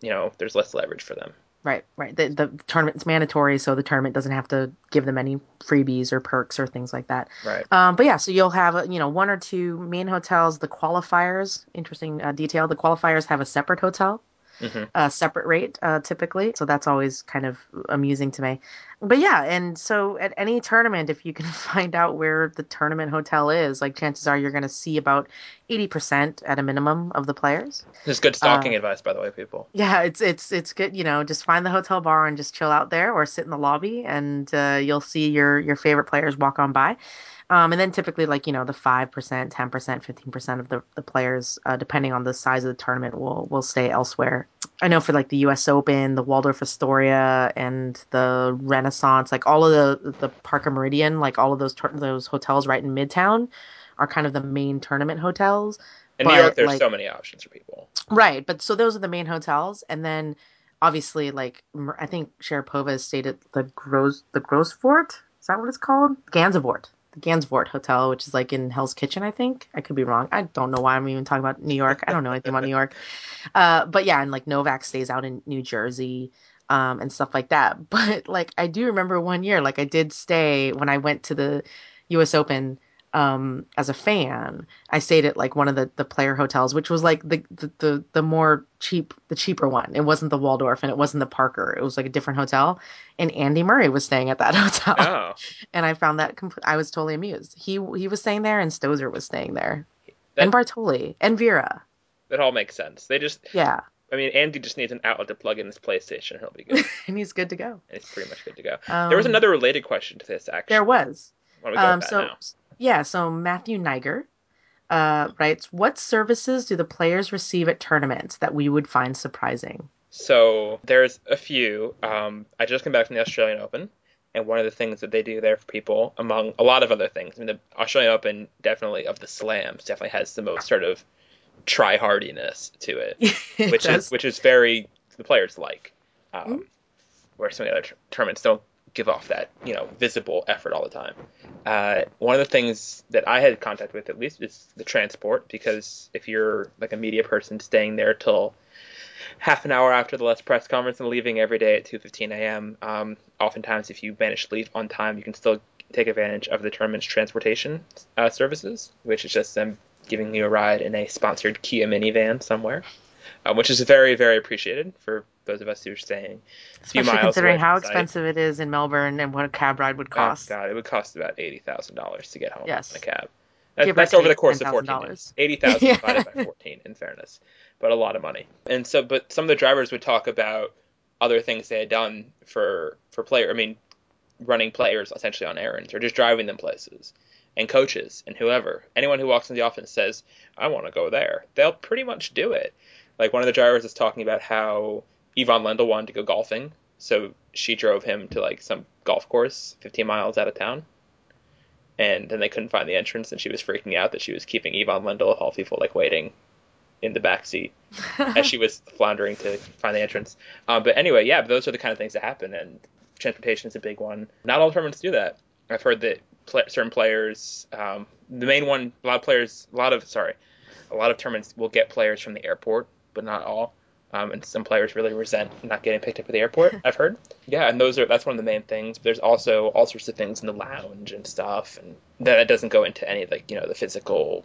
you know there's less leverage for them. Right, right. The, the tournament's mandatory, so the tournament doesn't have to give them any freebies or perks or things like that. Right. Um, but yeah, so you'll have you know one or two main hotels. The qualifiers, interesting uh, detail. The qualifiers have a separate hotel, mm-hmm. a separate rate uh, typically. So that's always kind of amusing to me. But yeah, and so at any tournament, if you can <laughs> find out where the tournament hotel is, like chances are you're going to see about eighty percent at a minimum of the players. This is good stalking uh, advice, by the way, people. Yeah, it's it's it's good. You know, just find the hotel bar and just chill out there, or sit in the lobby, and uh, you'll see your your favorite players walk on by. Um, and then typically, like you know, the five percent, ten percent, fifteen percent of the, the players, uh, depending on the size of the tournament, will will stay elsewhere. I know for like the U.S. Open, the Waldorf Astoria, and the Renaissance, like all of the the Parker Meridien, like all of those those hotels right in Midtown, are kind of the main tournament hotels. In New York, there's like, so many options for people. Right, but so those are the main hotels, and then obviously, like I think Sharapova stayed at the Gros the Grosfort. Is that what it's called? Gansevoort the Gansevoort Hotel, which is like in Hell's Kitchen, I think. I could be wrong. I don't know why I'm even talking about New York. I don't know anything about New York. Uh, but yeah, and like Novak stays out in New Jersey um, and stuff like that. <laughs> But like I do remember one year, like I did stay when I went to the U.S. Open um, as a fan, I stayed at like one of the, the player hotels, which was like the, the, the, the more cheap, the cheaper one. It wasn't the Waldorf and it wasn't the Parker. It was like a different hotel. And Andy Murray was staying at that <laughs> hotel. Oh, And I found that compl- I was totally amused. He he was staying there and Stosur was staying there. That- and Bartoli and Vera. that all makes sense. They just, Yeah. I mean, Andy just needs an outlet to plug in his PlayStation. He'll be good. <laughs> and he's good to go. and it's pretty much good to go. Um, there was another related question to this, actually. There was. Why don't we go Um, so now? Yeah, so Matthew Niger uh, writes, "What services do the players receive at tournaments that we would find surprising?" So there's a few. Um, I just came back from the Australian Open, and one of the things that they do there for people, among a lot of other things, I mean, the Australian Open definitely of the slams definitely has the most sort of try hardiness to it, <laughs> It which does. is which is very the players like, um, Mm. where some of the other tournaments don't give off that you know visible effort all the time. Uh, one of the things that I had contact with at least is the transport because if you're like a media person staying there till half an hour after the last press conference and leaving every day at 2:15 a.m. Um, oftentimes, if you manage to leave on time, you can still take advantage of the tournament's transportation uh, services, which is just them giving you a ride in a sponsored Kia minivan somewhere, um, which is very, very appreciated for those of us who are staying a few Especially miles considering how expensive it is in Melbourne and what a cab ride would Oh, cost. God, it would cost about eighty thousand dollars to get home Yes. in a cab. That- that's over the course of fourteen $10,000. days. Eighty thousand <laughs> Yeah. divided by fourteen, in fairness, but a lot of money. And so, but some of the drivers would talk about other things they had done for for player. I mean, running players essentially on errands or just driving them places. And coaches and whoever, anyone who walks in the office says, "I want to go there," they'll pretty much do it. Like one of the drivers is talking about how Ivan Lendl wanted to go golfing, so she drove him to like some golf course 15 miles out of town. And then they couldn't find the entrance, and she was freaking out that she was keeping Ivan Lendl, all people like waiting in the back seat <laughs> as she was floundering to find the entrance. Um, but anyway, yeah, those are the kind of things that happen, and transportation is a big one. Not all tournaments do that. I've heard that certain players, um, the main one, a lot of players, a lot of sorry, a lot of tournaments will get players from the airport, but not all. Um, and some players really resent not getting picked up at the airport. <laughs> I've heard. Yeah, and those are that's one of the main things. But there's also all sorts of things in the lounge and stuff, and that, doesn't go into any like you know the physical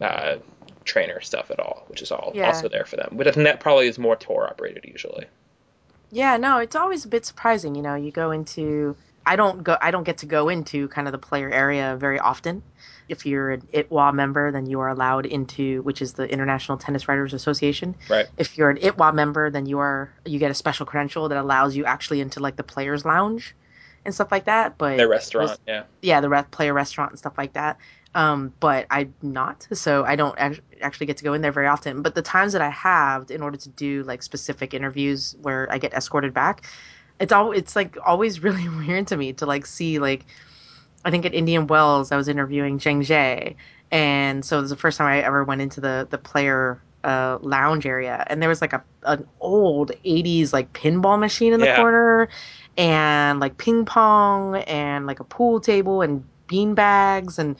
uh, trainer stuff at all, which is all Yeah. also there for them. But I think that probably is more tour operated usually. Yeah, no, it's always a bit surprising. You know, you go into I don't go I don't get to go into kind of the player area very often. If you're an ITWA member, then you are allowed into which is the International Tennis Writers Association. Right. If you're an ITWA member, then you are you get a special credential that allows you actually into like the players lounge and stuff like that. But the restaurant, yeah. yeah, the re- player restaurant and stuff like that. Um, but I'm not, so I don't act- actually get to go in there very often. But the times that I have, in order to do like specific interviews where I get escorted back, it's all it's like always <laughs> really weird to me to like see like I think at Indian Wells I was interviewing Zheng Jie, and so it was the first time I ever went into the the player uh, lounge area, and there was like a an old '80s like pinball machine in the Yeah. corner, and like ping pong, and like a pool table, and bean bags, and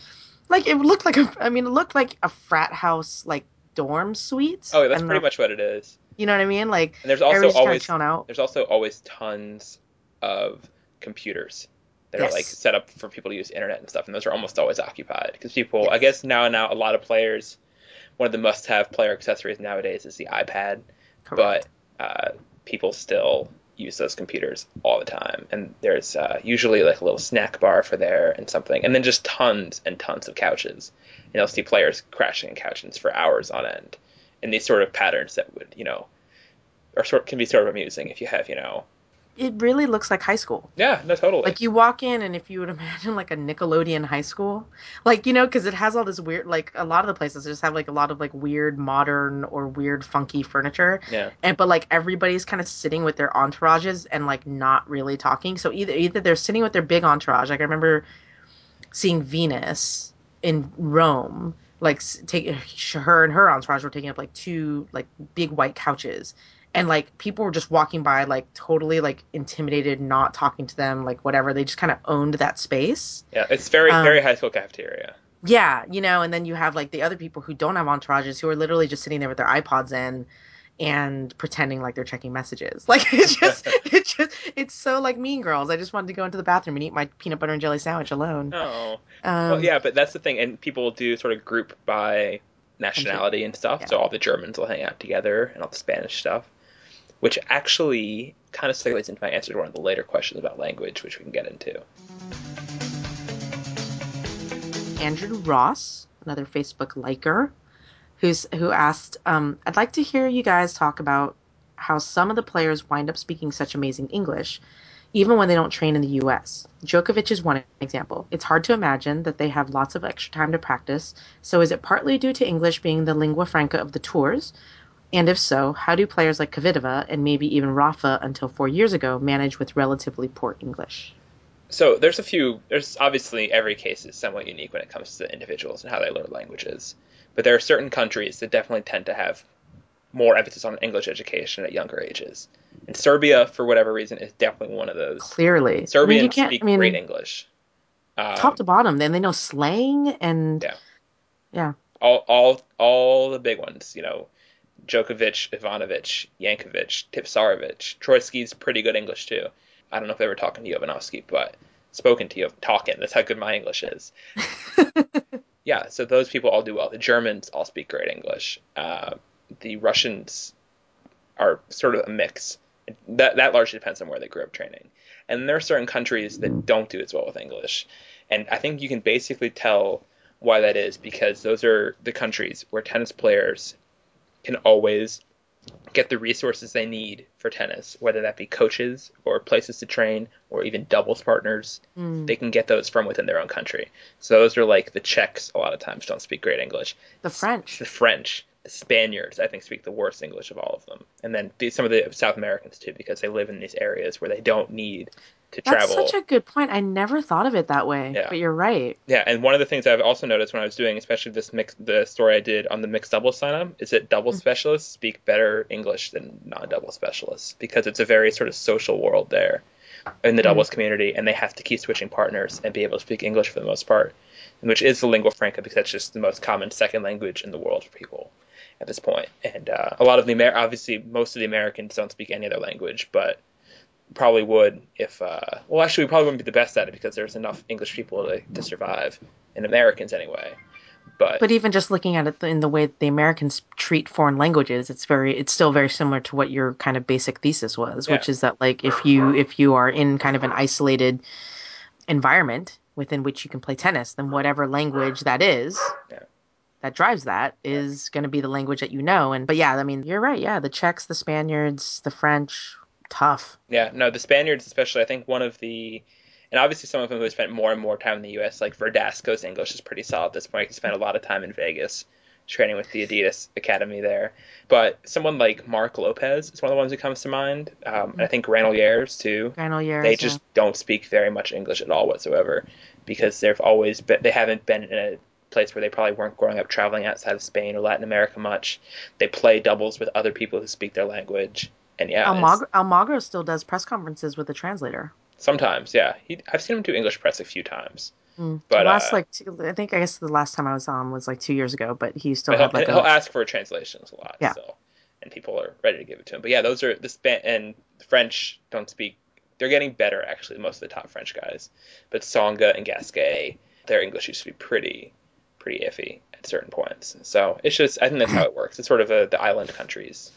like it looked like a I mean it looked like a frat house like dorm suite. Oh, that's and pretty much what it is. You know what I mean? Like And there's also always there's also always tons of computers that are like set up for people to use internet and stuff, and those are almost always occupied because people. I guess now and now a lot of players, one of the must-have player accessories nowadays is the iPad, Correct. but uh, people still use those computers all the time, and there's uh, usually like a little snack bar for there and something, and then just tons and tons of couches. And you'll see players crashing in couches for hours on end, and these sort of patterns that would you know, are sort can be sort of amusing if you have you know. it really looks like high school. Yeah, no, totally. Like you walk in, and if you would <laughs> imagine like a Nickelodeon high school, like you know, because it has all this weird, like a lot of the places just have like a lot of like weird modern or weird funky furniture, yeah, and but like everybody's kind of sitting with their entourages and like not really talking. So either either they're sitting with their big entourage. Like I remember seeing Venus in Rome, like take her and her entourage were taking up like two like big white couches. And like people were just walking by, like totally like intimidated, not talking to them, like whatever. They just kind of owned that space. yeah. It's very Um, very high school cafeteria. Yeah, you know, and then you have like the other people who don't have entourages who are literally just sitting there with their iPods in and pretending like they're checking messages. <laughs> Like it's just <laughs> it's just it's so like Mean Girls. I just wanted to go into the bathroom and eat my peanut butter and jelly sandwich alone. Oh, Um, well, yeah, but that's the thing, and people do sort of group by nationality and stuff. Yeah. So all the Germans will hang out together, and all the Spanish stuff, which actually kind of segues into my answer to one of the later questions about language, which we can get into. Andrew Ross, another Facebook liker, who's who asked, um, "I'd like to hear you guys talk about how some of the players wind up speaking such amazing English, even when they don't train in the U.S. Djokovic is one example. It's hard to imagine that they have lots of extra time to practice. So is it partly due to English being the lingua franca of the tours?" And if so, how do players like Kvitova and maybe even Rafa until four years ago manage with relatively poor English? So there's a few. There's obviously every case is somewhat unique when it comes to the individuals and how they learn languages, but there are certain countries that definitely tend to have more emphasis on English education at younger ages. And Serbia, for whatever reason, is definitely one of those. Clearly, I mean, Serbians you can't- speak I mean, great English. Um, top to bottom. Then they know slang and Yeah. yeah. all all all the big ones, you know, Djokovic, Ivanovic, Jankovic, Tipsarevic. Troicki's pretty good English too. I don't know if they were talking to Jovanovski, but spoken to you talking. That's how good my English is. <laughs> yeah, so those people all do well. The Germans all speak great English. Uh, the Russians are sort of a mix. That that largely depends on where they grew up training. And there are certain countries that don't do as well with English. And I think you can basically tell why that is because those are the countries where tennis players can always get the resources they need for tennis, whether that be coaches or places to train or even doubles partners. Mm. They can get those from within their own country. So those are like the Czechs a lot of times don't speak great English. The French. The French, Spaniards, I think speak the worst English of all of them. And then some of the South Americans too because they live in these areas where they don't need to That's travel. That's such a good point. I never thought of it that way. Yeah. But you're right. Yeah, and one of the things I've also noticed when I was doing, especially this mix, the story I did on the mixed doubles sign up, is that double mm. specialists speak better English than non-double specialists because it's a very sort of social world there in the mm. doubles community, and they have to keep switching partners and be able to speak English for the most part, which is the lingua franca because that's just the most common second language in the world for people at this point. And uh, a lot of the Amer- obviously most of the Americans don't speak any other language, but probably would if uh, well actually we probably wouldn't be the best at it because there's enough English people to, to survive and Americans anyway. But, But even just looking at it in the way the Americans treat foreign languages, it's very it's still very similar to what your kind of basic thesis was, which is that like if you if you are in kind of an isolated environment within which you can play tennis, then whatever language that is Yeah. That drives that is going to be the language that you know. And but yeah, I mean, you're right. Yeah, the Czechs, the Spaniards, the French, tough. yeah, no, the Spaniards especially. I think one of the and obviously some of them who have spent more and more time in the U.S. like Verdasco's English is pretty solid at this point. He spent a lot of time in Vegas training with the Adidas Academy there. But someone like Marc Lopez is one of the ones who comes to mind. Um, and I think Granollers too. Granollers, they yeah. just don't speak very much English at all whatsoever because they've always been they haven't been in a place where they probably weren't growing up traveling outside of Spain or Latin America much. They play doubles with other people who speak their language. And yeah, Almagro, Almagro still does press conferences with a translator. sometimes, yeah. He, I've seen him do English press a few times. Mm. But, last uh, like two, I think I guess the last time I was on was like two years ago, but he still But he'll, had like he'll a ask for translations a lot. Yeah. So, and people are ready to give it to him. But yeah, those are the Span and the French don't speak. They're getting better actually. Most of the top French guys, but Tsonga and Gasquet, their English used to be pretty, pretty iffy at certain points. So it's just I think that's how it works. It's sort of a, the island countries,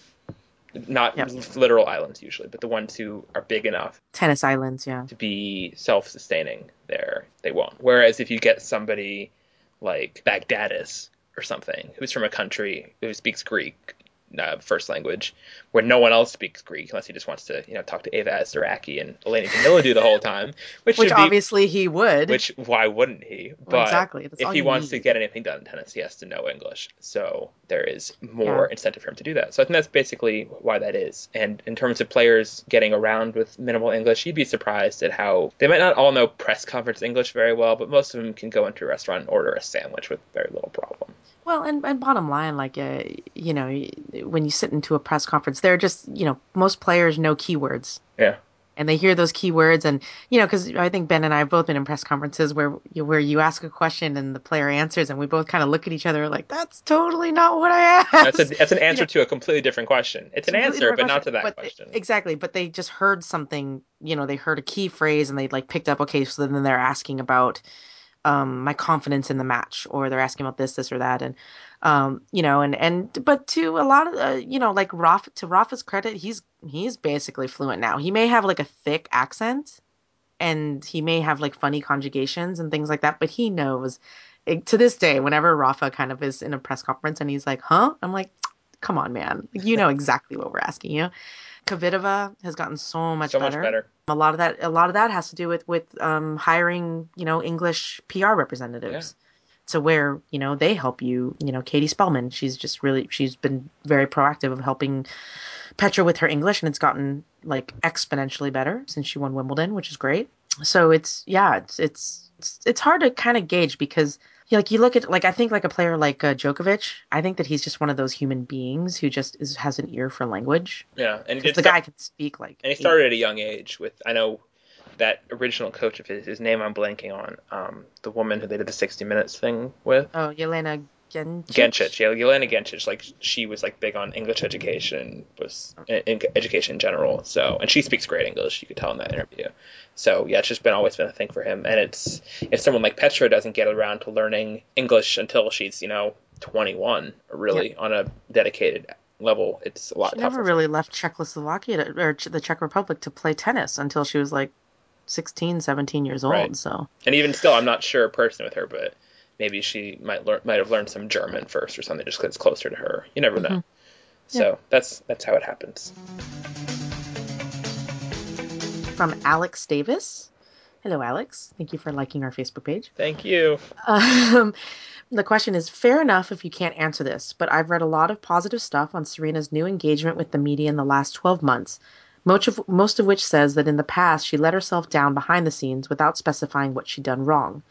not Yep. literal islands usually, but the ones who are big enough tennis islands. Yeah, to be self-sustaining there they won't whereas if you get somebody like baghdatis or something who's from a country who speaks greek uh, first language where no one else speaks greek unless he just wants to you know talk to ava Azaraki and elena Daniilidou the whole time which, which should be obviously he would. which why wouldn't he Well, but exactly. That's if he wants to get anything done in tennis he has to know english so there is more Yeah. incentive for him to do that so i think that's basically why that is and in terms of players getting around with minimal english you'd be surprised at how they might not all know press conference english very well but most of them can go into a restaurant and order a sandwich with very little problem Well, and, and bottom line, like, uh, you know, when you sit into a press conference, they're just, you know, most players know keywords. yeah and they hear those keywords and you know because i think ben and i have both been in press conferences where you, where you ask a question and the player answers and we both kind of look at each other like that's totally not what i asked That's a that's an <laughs> answer You know, to a completely different question. It's an answer, but different not to that but question. exactly but they just heard something you know they heard a key phrase and they like picked up okay so then they're asking about um my confidence in the match or they're asking about this this or that and um you know and and but to a lot of uh, you know like Rafa to Rafa's credit he's he's basically fluent now. He may have like a thick accent and he may have like funny conjugations and things like that but he knows it, to this day whenever Rafa kind of is in a press conference and he's like huh? I'm like come on man. You know exactly what we're asking you Kvitova has gotten so much so better much better. a lot of that a lot of that has to do with with um, hiring you know English PR representatives Yeah. to where you know they help you you know Katie Spellman she's just really she's been very proactive of helping Petra with her English and it's gotten like exponentially better since she won Wimbledon which is great so it's yeah it's it's it's, it's hard to kind of gauge because like you look at like I think like a player like uh, Djokovic I think that he's just one of those human beings who just is has an ear for language Yeah, and the guy can speak like and he started at a young age with I know that original coach of his, his name I'm blanking on, um, the woman who they did the 60 Minutes thing with. oh Yelena Gencic Gencic, yeah, Yelena Gencic, like she was like big on English education, was in, education in general. So, and she speaks great English. You could tell in that interview. So, yeah, it's just been always been a thing for him. And it's if someone like Petra doesn't get around to learning English until she's you know 21, really on a dedicated level, it's a lot She never really left Czechoslovakia to, or the Czech Republic to play tennis until she was like 16, 17 years old. Right. So And even still, I'm not sure person with her, but maybe she might learn might have learned some German first or something, just because it's closer to her. You never know. Mhm. So that's that's how it happens. from Alex Davis. Hello, Alex. Thank you for liking our Facebook page. Thank you. Um, the question is fair enough if you can't answer this, but I've read a lot of positive stuff on Serena's new engagement with the media in the last 12 months, most of, most of which says that in the past she let herself down behind the scenes without specifying what she'd done wrong.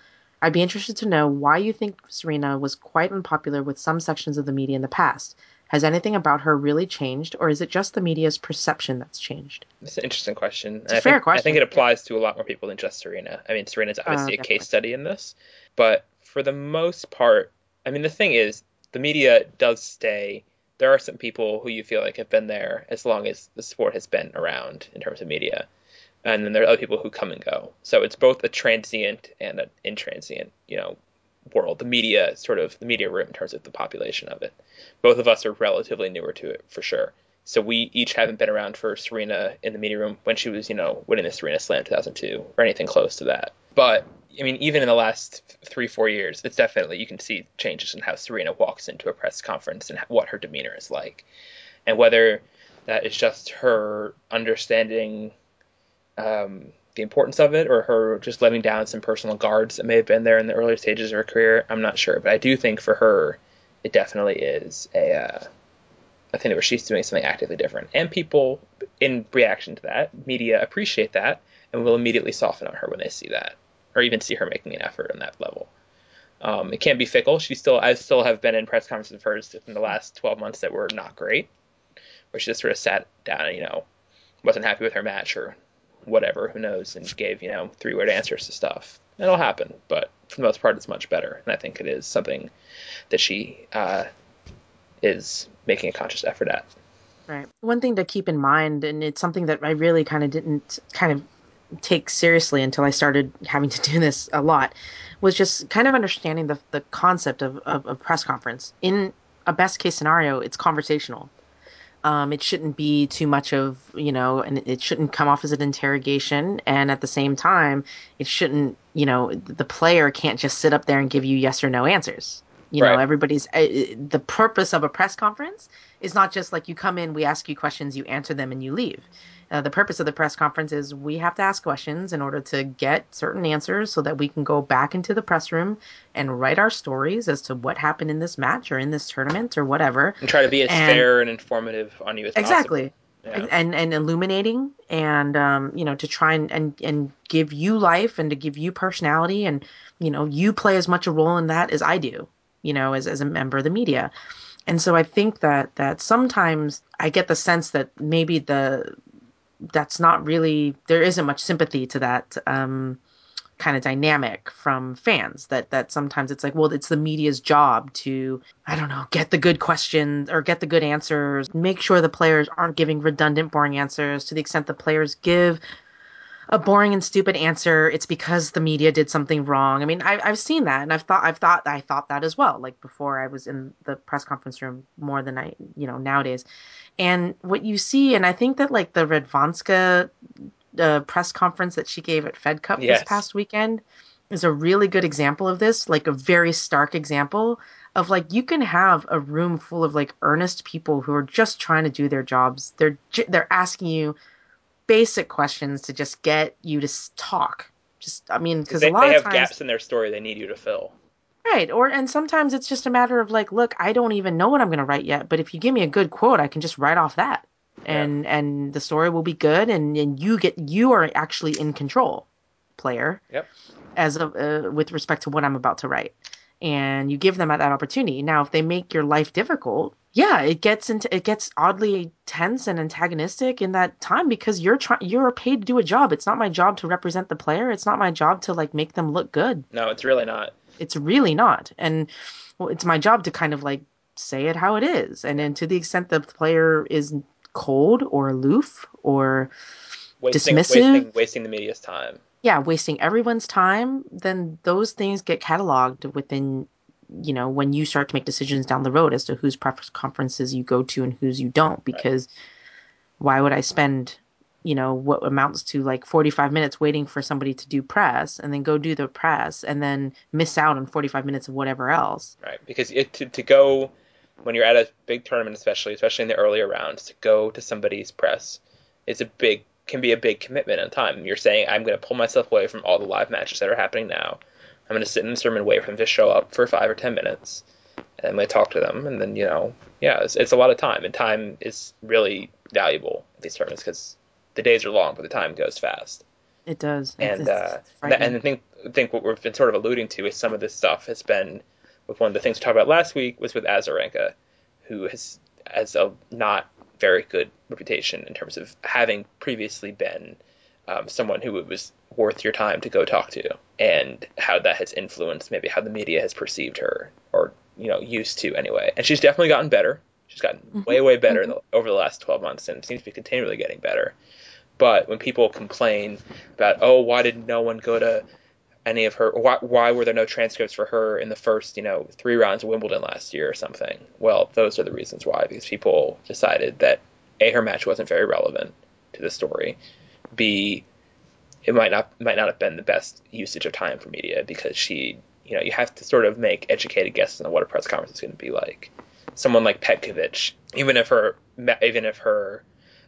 I'd be interested to know why you think Serena was quite unpopular with some sections of the media in the past. Has anything about her really changed, or is it just the media's perception that's changed? It's an interesting question. It's a I fair think, I think it applies to a lot more people than just Serena. I mean, Serena's oh, obviously a case study in this, but for the most part, I mean, the thing is, the media does stay. There are some people who you feel like have been there as long as the sport has been around in terms of media, and then there are other people who come and go. So it's both a transient and an intransient, you know, world. The media, sort of the media room in terms of the population of it. Both of us are relatively newer to it for sure. So we each haven't been around for Serena in the media room when she was, you know, winning the Serena Slam 2002 or anything close to that. But I mean, even in the last three, four years, it's definitely you can see changes in how Serena walks into a press conference and what her demeanor is like, and whether that is just her understanding um, the importance of it or her just letting down some personal guards that may have been there in the earlier stages of her career. I'm not sure, but I do think for her, it definitely is a uh, a thing where she's doing something actively different, and people in reaction to that, media appreciate that and will immediately soften on her when they see that, or even see her making an effort on that level. Um, it can't be fickle. She still, I still have been in press conferences of hers in the last 12 months that were not great, where she just sort of sat down and you know wasn't happy with her match or whatever, who knows, and gave you know three word answers to stuff. It'll happen, but for the most part, it's much better, and I think it is something that she uh, is making a conscious effort at. Right. One thing to keep in mind, and it's something that I really kind of didn't kind of take seriously until I started having to do this a lot, was just kind of understanding the the concept of of a press conference. In a best case scenario, it's conversational. Um, it shouldn't be too much of you know, and it shouldn't come off as an interrogation. And at the same time, it shouldn't you know, the player can't just sit up there and give you yes or no answers. You know, everybody's uh, the purpose of a press conference is not just like you come in, we ask you questions, you answer them, and you leave. Uh, the purpose of the press conference is we have to ask questions in order to get certain answers so that we can go back into the press room and write our stories as to what happened in this match or in this tournament or whatever. And try to be as And- fair and informative on you as Exactly. possible. Yeah. And and illuminating and um, you know to try and, and and give you life and to give you personality and you know you play as much a role in that as I do you know as as a member of the media and so I think that that sometimes I get the sense that maybe the that's not really there isn't much sympathy to that um, kind of dynamic from fans that that sometimes it's like well it's the media's job to i don't know get the good questions or get the good answers make sure the players aren't giving redundant boring answers. To the extent the players give a boring and stupid answer. It's because the media did something wrong. I mean I, i've seen that and i've thought i've thought i thought that as well like before i was in the press conference room more than i you know nowadays. And what you see and i think that like the radwanska uh, press conference that she gave at fed cup Yes. this past weekend is a really good example of this like a very stark example of like you can have a room full of like earnest people who are just trying to do their jobs. They're they're asking you basic questions to just get you to talk. Just i mean because a lot they of have times gaps in their story they need you to fill. right or and sometimes it's just a matter of like look i don't even know what i'm going to write yet but if you give me a good quote i can just write off that. And and the story will be good and and you get you are actually in control player. Yep. as of uh, with respect to what i'm about to write and you give them that opportunity now if they make your life difficult yeah it gets into it gets oddly tense and antagonistic in that time because you're trying you're paid to do a job it's not my job to represent the player it's not my job to like make them look good No, it's really not. it's really not and well, it's my job to kind of like say it how it is and then to the extent that the player is cold or aloof or Wasting, Dismissive? wasting, wasting the media's time. Yeah wasting everyone's time then those things get cataloged within you know when you start to make decisions down the road as to whose press conferences you go to and whose you don't. Because why would i spend you know what amounts to like 45 minutes waiting for somebody to do press and then go do the press and then miss out on 45 minutes of whatever else? Right? Because it, to to go when you're at a big tournament, especially especially in the earlier rounds, to go to somebody's press is a big can be a big commitment in time. You're saying I'm going to pull myself away from all the live matches that are happening now. I'm going to sit in this room and wait for them to show up for five or ten minutes, and I'm going to talk to them, and then you know, yeah, it's, it's a lot of time, and time is really valuable at these tournaments because the days are long, but the time goes fast it does and it's uh, and, and I think I think what we've been sort of alluding to is some of this stuff has been with one of the things we talked about last week was with Azarenka, who has has a not very good reputation in terms of having previously been um, someone who it was worth your time to go talk to, and how that has influenced maybe how the media has perceived her, or you know used to anyway. And she's definitely gotten better. She's gotten Mhm. way way better in the, over the last 12 months, and seems to be continually getting better. But when people complain about, oh, why did no one go to any of her, why, why were there no transcripts for her in the first, you know, three rounds of Wimbledon last year or something? Well, those are the reasons why, because people decided that A, her match wasn't very relevant to the story, B, it might not might not have been the best usage of time for media because she, you know, you have to sort of make educated guesses on what a press conference is going to be like. Someone like Petkovic, even if her even if her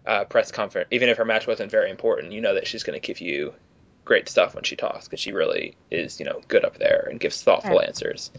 uh, press conference, even if her match wasn't very important, you know that she's going to give you great stuff when she talks because she really is, you know, good up there and gives thoughtful Right. answers.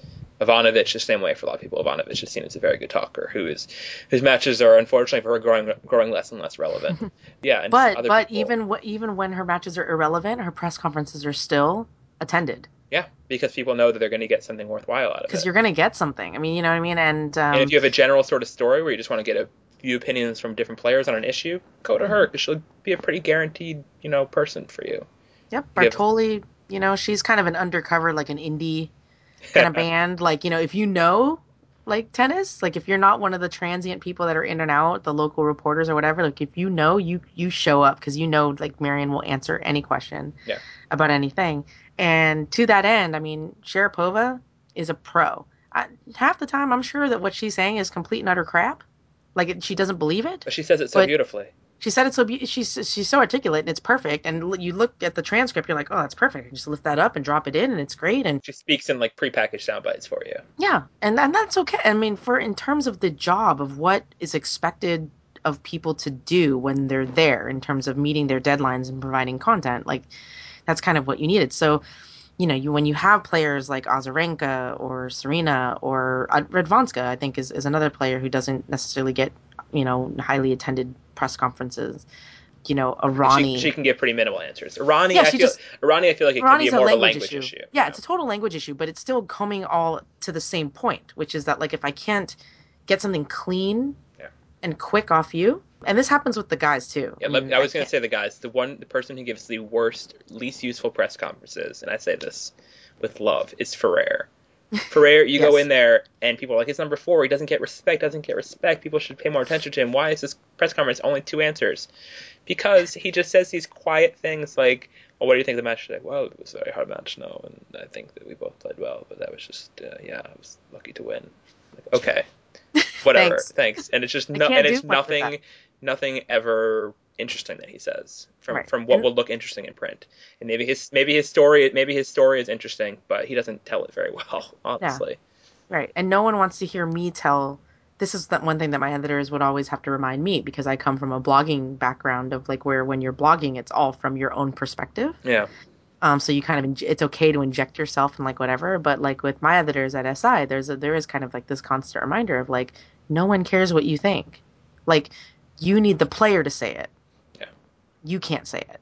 Ivanovic, the same way for a lot of people. Ivanovic is seen as a very good talker who is whose matches are unfortunately for her growing growing less and less relevant. <laughs> Yeah, and but but people- even wh- even when her matches are irrelevant her press conferences are still attended yeah, because people know that they're going to get something worthwhile out of it. because you're gonna get something i mean you know what i mean and um, and if you have a general sort of story where you just want to get a few opinions from different players on an issue, go to her because she'll be a pretty guaranteed, you know, person for you. Yep, Bartoli, you know, she's kind of an undercover, like an indie kind of <laughs> band. Like, you know, if you know like tennis, like if you're not one of the transient people that are in and out, the local reporters or whatever, like if you know, you you show up because you know, like Marion will answer any question Yeah. about anything. And to that end, I mean, Sharapova is a pro. I, half the time, I'm sure that what she's saying is complete and utter crap. Like it, she doesn't believe it. But she says it so beautifully. She said it so. Be- she's she's so articulate and it's perfect. And l- you look at the transcript, you're like, oh, that's perfect. You just lift that up and drop it in, and it's great. And She speaks in like prepackaged sound bites for you. yeah, and and that's okay. I mean, for in terms of the job of what is expected of people to do when they're there, in terms of meeting their deadlines and providing content, like that's kind of what you needed. So, you know, you when you have players like Azarenka or Serena or Radwanska, I think is is another player who doesn't necessarily get you know highly attended press conferences. You know, Ronnie. She, she can give pretty minimal answers. Irani, Yeah, I feel, just- Irani, I feel like it Ronnie's could be more a of a language, language issue. issue. Yeah, it's a total language issue, but it's still coming all to the same point, which is that like if I can't get something clean Yeah. and quick off you, And this happens with the guys too. Yeah, mean, I was going to say the guys. The one, the person who gives the worst, least useful press conferences, and I say this with love, is Ferrer. Ferrer, you go in there and people are like, it's number four. He doesn't get respect. Doesn't get respect. People should pay more attention to him. Why is this press conference only two answers? Because he just says these quiet things like, "Well, what do you think of the match today?" Well, it was a very hard match, no, and I think that we both played well, but that was just, uh, yeah, I was lucky to win. Like, okay, <laughs> whatever, Thanks. thanks. And it's just no, and it's nothing. Nothing ever interesting that he says from Right. from what will look interesting in print. And maybe his maybe his story maybe his story is interesting, but he doesn't tell it very <laughs> well, honestly. Right. And no one wants to hear me tell this is that one thing that my editors would always have to remind me because I come from a blogging background of like where when you're blogging it's all from your own perspective. Yeah. Um so you kind of it's okay to inject yourself and like whatever, but like with my editors at SI there's a there is kind of like this constant reminder of like no one cares what you think. Like you need the player to say it. Yeah. You can't say it.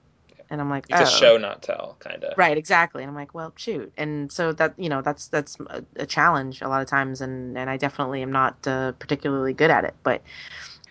And I'm like, It's a oh. show not tell kind of. Right, exactly. And I'm like, well, shoot. And so that you know, that's that's a, a challenge a lot of times, and and I definitely am not uh, particularly good at it. But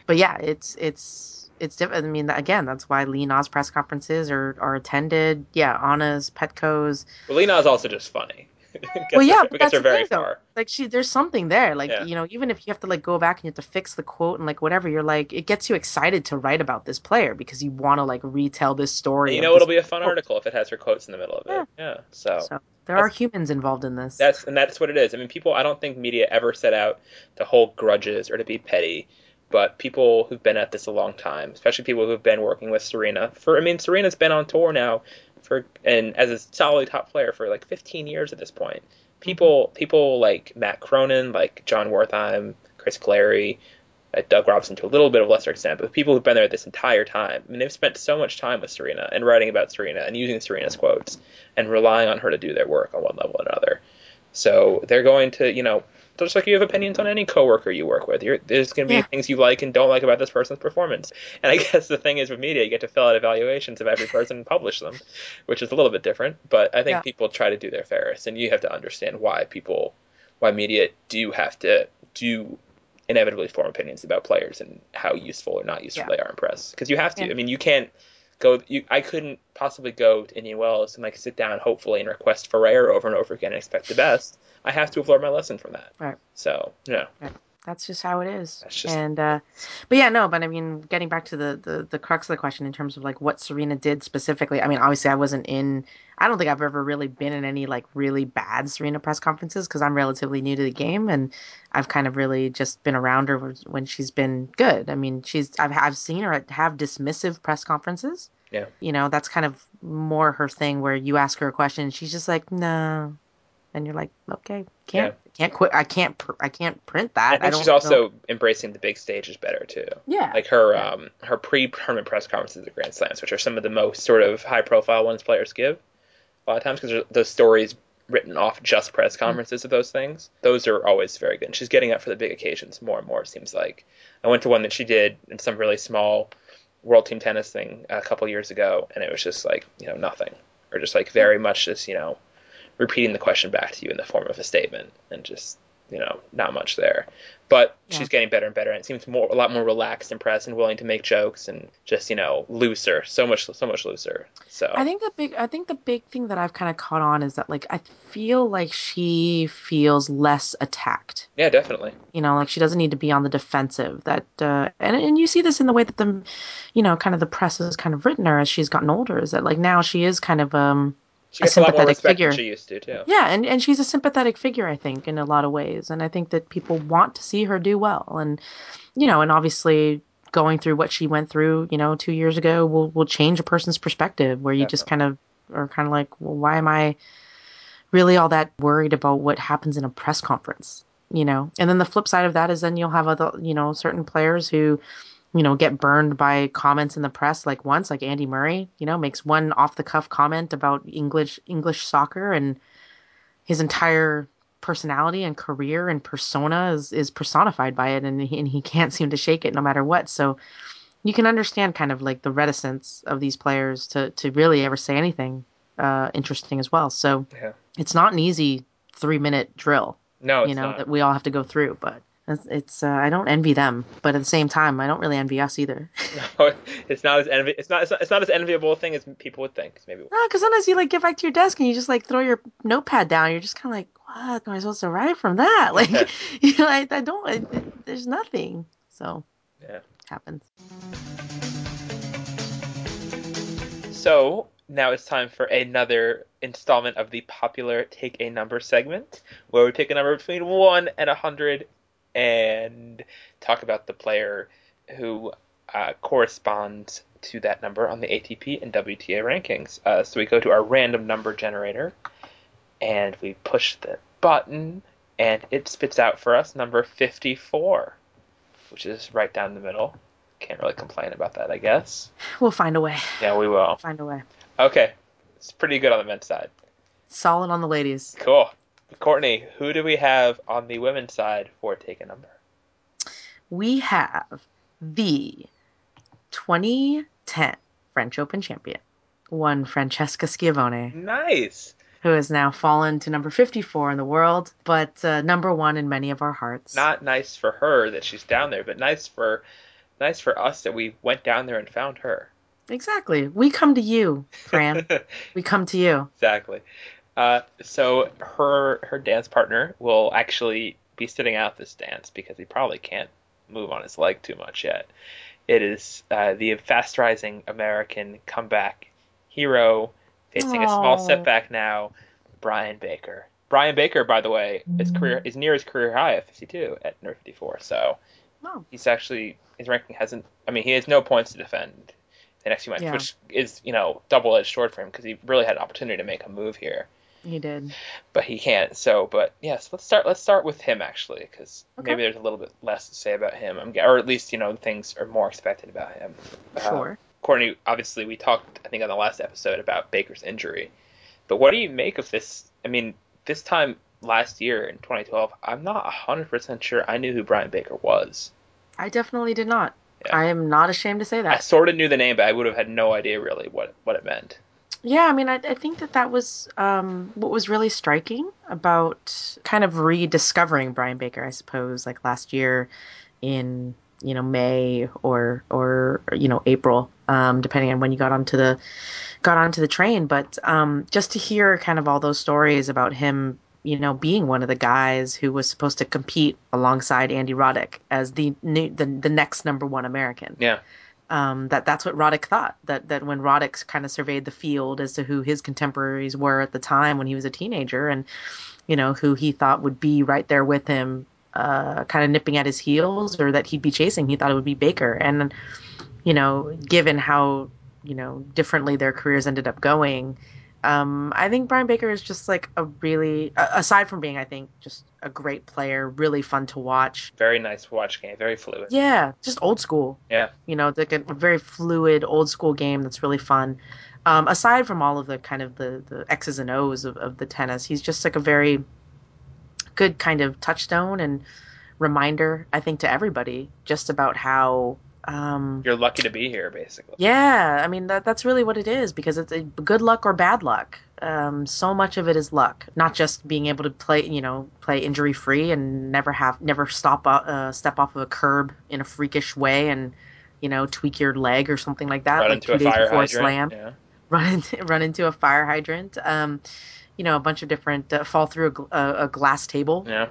but yeah, it's it's it's different. I mean, again, that's why Li Na's press conferences are are attended. Yeah, Anna's, Petko's. Well, Li Na is also just funny. <laughs> Well, yeah, but gets that's very thing, though. far. Like she, there's something there. Like Yeah. you know, even if you have to like go back and you have to fix the quote and like whatever, you're like, it gets you excited to write about this player because you want to like retell this story. You know, it'll be a fun quote. article if it has her quotes in the middle of it. Yeah. So. So there are humans involved in this. That's and that's what it is. I mean, people. I don't think media ever set out to hold grudges or to be petty, but people who've been at this a long time, especially people who've been working with Serena. For I mean, Serena's been on tour now for and as a solid top player for like 15 years at this point. People, people like Matt Cronin, like Jon Wertheim, Chris Clarey, uh, Doug Robson to a little bit of lesser extent, but people who've been there this entire time. I mean, they've spent so much time with Serena and writing about Serena and using Serena's quotes and relying on her to do their work on one level or another. So they're going to, you know, just like you have opinions on any coworker you work with. You're, there's going to be Yeah. things you like and don't like about this person's performance. And I <laughs> guess the thing is with media, you get to fill out evaluations of every person and publish them, which is a little bit different. But I think Yeah. people try to do their fairest, and you have to understand why people, why media do have to do inevitably form opinions about players and how useful or not useful Yeah. they are in press. Because you have to. I mean, you can't go. You, I couldn't possibly go to Indian Wells and like sit down, hopefully, and request Ferrer over and over again and expect the best. I have to have learned my lesson from that. Right. So, yeah. That's just how it is. Just- and uh but yeah, no, but I mean getting back to the, the the crux of the question in terms of like what Serena did specifically. I mean, obviously I wasn't in I don't think I've ever really been in any like really bad Serena press conferences because I'm relatively new to the game and I've kind of really just been around her when she's been good. I mean, she's I've I've seen her have dismissive press conferences. Yeah. You know, that's kind of more her thing where you ask her a question and she's just like, "No." And you're like, "Okay, can't can't quit. I can't pr- I can't print that." I think don't she's know." also embracing the big stages better too. yeah. Like her Yeah. um her pre-tournament press conferences at Grand Slams, which are some of the most sort of high-profile ones players give. A lot of times because those stories written off just press conferences of those things. Those are always very good. And she's getting up for the big occasions more and more. It seems like I went to one that she did in some really small World Team Tennis thing a couple years ago, and it was just like you know nothing, or just like very much just you know repeating the question back to you in the form of a statement, and just you know not much there. But Yeah. she's getting better and better, and it seems more a lot more relaxed and press and willing to make jokes and just you know looser, so much so much looser. So I think the big I think the big thing that I've kind of caught on is that like I feel like she feels less attacked. yeah, definitely. You know, like she doesn't need to be on the defensive. That uh, and and you see this in the way that the, you know, kind of the press has kind of written her as she's gotten older. Is that like now she is kind of um She A gets a, sympathetic figure. she used to too. yeah, and and she's a sympathetic figure I think in a lot of ways, and I think that people want to see her do well, and you know, and obviously going through what she went through, you know, two years ago will will change a person's perspective where you just kind of are kind of like, well, why am I really all that worried about what happens in a press conference? You know, and then the flip side of that is then you'll have other, you know, certain players who, you know, get burned by comments in the press. Like once, like Andy Murray, you know, makes one off the cuff comment about English English soccer, and his entire personality and career and persona is is personified by it, and he, and he <laughs> can't seem to shake it no matter what. So you can understand kind of like the reticence of these players to to really ever say anything uh, interesting as well. So Yeah. it's not an easy three minute drill, No, it's you know, not. that we all have to go through. But It's, it's uh, I don't envy them, but at the same time, I don't really envy us either. <laughs> <laughs> No, it's not as envi- it's not it's not, it's not as enviable a thing as people would think. Maybe No, because sometimes you like get back to your desk and you just like throw your notepad down. You're just kind of like, what am I supposed to write from that? <laughs> Like, you know, I, I don't. I, there's nothing. So Yeah. happens. So now it's time for another installment of the popular Take a Number segment, where we pick a number between one and a hundred and talk about the player who uh, corresponds to that number on the ATP and WTA rankings. Uh, so we go to our random number generator, and we push the button, and it spits out for us number fifty-four, which is right down the middle. Can't really complain about that, I guess. We'll find a way. Yeah, we will. Find a way. Okay, it's pretty good on the men's side. Solid on the ladies. Cool. Courtney, who do we have on the women's side for take a number? We have the 2010 French Open champion, one Francesca Schiavone, Nice. who has now fallen to number 54 in the world, but uh, number one in many of our hearts. Not nice for her that she's down there, but nice for nice for us that we went down there and found her. Exactly. We come to you, Fran. <laughs> we come to you. exactly. Uh, so her her dance partner will actually be sitting out this dance because he probably can't move on his leg too much yet. It is uh, the fast rising American comeback hero facing a small setback now, Brian Baker. Brian Baker, by the way, his career is near his career high at 52 at number 54. So Oh. he's actually his ranking hasn't. I mean, he has no points to defend the next few months, Yeah. which is you know double edged sword for him because he really had an opportunity to make a move here He did. but he can't. So, but yes, let's start. Let's start with him actually, because Okay. maybe there's a little bit less to say about him, I'm, or at least you know things are more expected about him. Uh, Sure. Courtney, obviously, we talked I think on the last episode about Baker's injury, but what do you make of this? I mean, this time last year in 2012, I'm not 100% sure I knew who Brian Baker was. I definitely did not. Yeah. I am not ashamed to say that. I sort of knew the name, but I would have had no idea really what what it meant. Yeah, I mean, I, I think that that was um, what was really striking about kind of rediscovering Brian Baker, I suppose, like last year in you know May or or you know April, um, depending on when you got onto the got onto the train. But um, just to hear kind of all those stories about him, you know, being one of the guys who was supposed to compete alongside Andy Roddick as the new, the the next number one American Yeah, um, that that's what Roddick thought. That that when Roddick kind of surveyed the field as to who his contemporaries were at the time when he was a teenager, and you know who he thought would be right there with him, uh, kind of nipping at his heels, or that he'd be chasing, he thought it would be Baker. And you know, given how you know differently their careers ended up going, um, I think Brian Baker is just like a really, aside from being, I think, just a great player, really fun to watch. very nice watch game, very fluid. Yeah, just old school. Yeah. You know, like a very fluid old school game that's really fun. Um, aside from all of the kind of the, the X's and O's of, of the tennis, he's just like a very good kind of touchstone and reminder, I think, to everybody just about how. Um, You're lucky to be here, basically. yeah, I mean that that's really what it is because it's a good luck or bad luck. Um, so much of it is luck, not just being able to play, you know, play injury free and never have never stop uh, step off of a curb in a freakish way and you know tweak your leg or something like that, Run like into two a days fire before hydrant. slam, Yeah. <laughs> run into run into a fire hydrant. Um, you know, a bunch of different uh, fall through a, a, a glass table Yeah.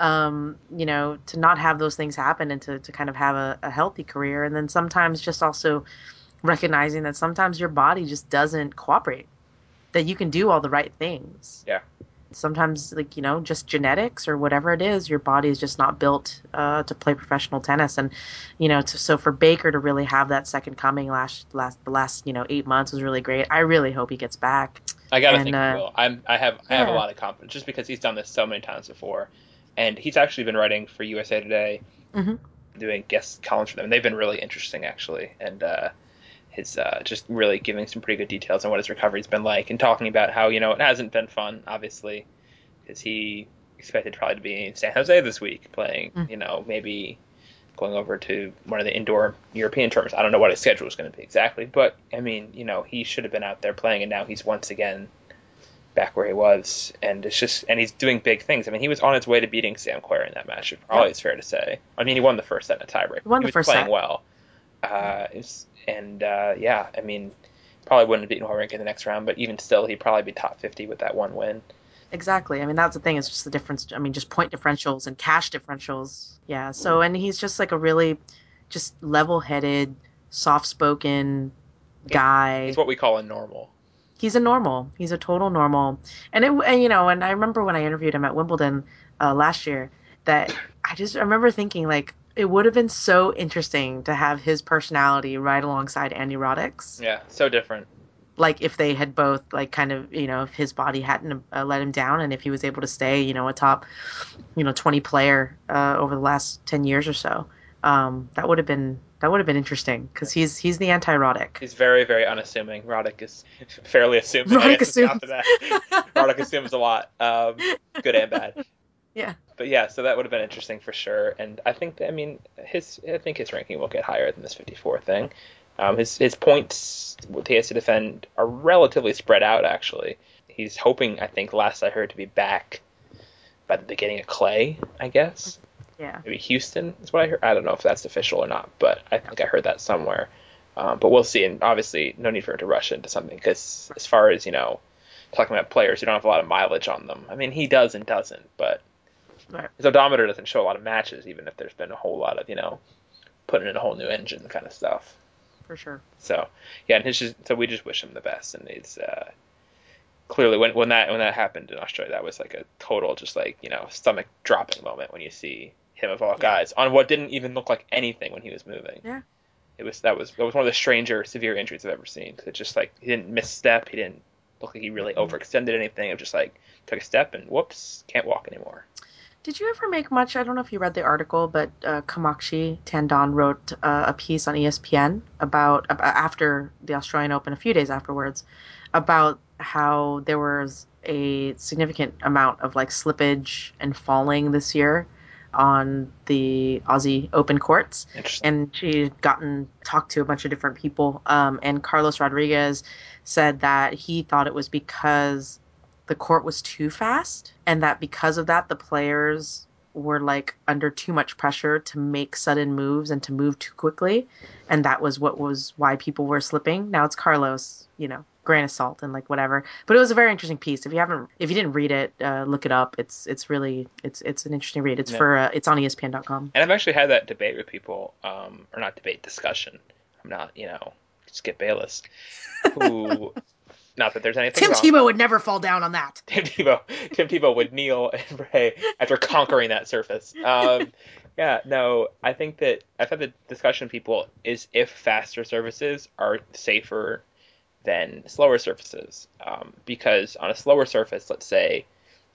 Um, you know, to not have those things happen and to, to kind of have a, a healthy career. And then sometimes just also recognizing that sometimes your body just doesn't cooperate, that you can do all the right things. Yeah. Sometimes, like, you know, just genetics or whatever it is, your body is just not built uh, to play professional tennis. And, you know, to, so for Baker to really have that second coming last, last, the last, you know, eight months was really great. I really hope he gets back. I gotta And, think uh, he will. I'm. I have. I have a lot of confidence just because he's done this so many times before, and he's actually been writing for USA Today, Mhm. doing guest columns for them. And They've been really interesting actually, and uh, his uh, just really giving some pretty good details on what his recovery's been like, and talking about how you know it hasn't been fun, obviously, because he expected probably to be in San Jose this week playing. Mm. You know, maybe going over to one of the indoor European tournaments. I don't know what his schedule is going to be exactly, but I mean, you know, he should have been out there playing, and now he's once again back where he was, and it's just and he's doing big things. I mean, he was on his way to beating Sam Querrey in that match. It probably Yep. is fair to say. I mean, he won the first set in a tiebreak. He won he the was first playing set. well, uh, it's- and uh, yeah, I mean, probably wouldn't have beaten Wawrinka in the next round, but even still, he'd probably be top fifty with that one win. Exactly. I mean, that's the thing. It's just the difference. I mean, just point differentials and cash differentials. Yeah. So, and he's just like a really, just level-headed, soft-spoken guy. He's what we call a normal. He's a normal. He's a total normal. And it, and, you know, and I remember when I interviewed him at Wimbledon uh, last year, that <clears throat> I just remember thinking like it would have been so interesting to have his personality right alongside Andy Roddick's. Yeah, so different. Like if they had both like kind of you know if his body hadn't uh, let him down and if he was able to stay you know a top you know 20 player uh, over the last 10 years or so. Um, that would have been that would have been interesting because he's he's the anti-Roddick. He's very, very unassuming. Roddick is <laughs> fairly assuming. Roddick assumes. after that. Roddick assumes a lot, um, good and bad. <laughs> Yeah. But yeah, so that would have been interesting for sure. And I think, that, I mean, his, I think his ranking will get higher than this 54 thing. Um, his his points what he has to defend are relatively spread out. Actually, he's hoping, I think, last I heard, to be back by the beginning of Clay. I guess Yeah. maybe Houston is what I heard. I don't know if that's official or not, but I think I heard that somewhere. Um, but we'll see. And obviously, no need for him to rush into something because as far as you know, talking about players who don't have a lot of mileage on them. I mean, he does and doesn't, but Right. his odometer doesn't show a lot of matches, even if there's been a whole lot of you know putting in a whole new engine kind of stuff. For sure. So yeah, and his just, so we just wish him the best, and it's uh, clearly when when that when that happened in Australia, that was like a total just like you know stomach dropping moment when you see him of all guys on what didn't even look like anything when he was moving. Yeah. It was that was that was one of the stranger severe injuries I've ever seen. it just like he didn't misstep, he didn't look like he really Mhm. overextended anything. It just like took a step and whoops, can't walk anymore. Did you ever make much? I don't know if you read the article, but uh, Kamakshi Tandon wrote uh, a piece on ESPN about, about after the Australian Open, a few days afterwards, about how there was a significant amount of like slippage and falling this year on the Aussie Open courts and she had gotten talked to a bunch of different people. Um, and Carlos Rodriguez said that he thought it was because the court was too fast, and that because of that, the players were like under too much pressure to make sudden moves and to move too quickly, and that was what was why people were slipping. Now it's Carlos, you know, grain of salt and like whatever. But it was a very interesting piece. If you haven't, if you didn't read it, uh, look it up. It's it's really it's it's an interesting read. It's Yeah. for uh, it's on ESPN.com. And I've actually had that debate with people, um, or not debate, discussion. I'm not, you know, Skip Bayless, who, <laughs> not that there's anything Tim wrong. Tebow would never fall down on that. Tim Tebow, Tim Tebow would kneel <laughs> and pray after conquering that surface. Um, yeah, no, I think that I've had the discussion with people is if faster services are safer than slower surfaces, um, because on a slower surface, let's say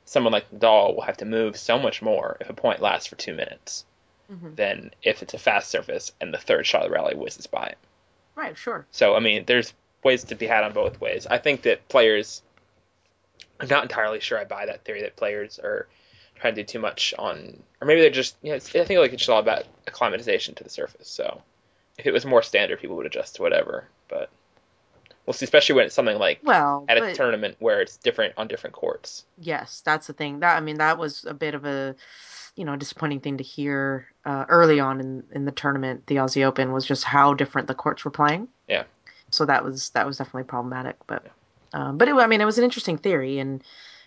someone like Nadal will have to move so much more if a point lasts for two minutes Mhm. than if it's a fast surface and the third shot of the rally whizzes by him. Right, sure. So I mean, there's ways to be had on both ways. I think that players. I'm not entirely sure I buy that theory that players are trying to do too much on, or maybe they're just. You know, it's, I think like it's all about acclimatization to the surface. So if it was more standard, people would adjust to whatever. But we'll see, especially when it's something like Well, at a but tournament where it's different on different courts. yes, that's the thing. That I mean, that was a bit of a, you know, disappointing thing to hear uh, early on in in the tournament. The Aussie Open was just how different the courts were playing. Yeah. So that was that was definitely problematic. But, um, but it, I mean, it was an interesting theory, and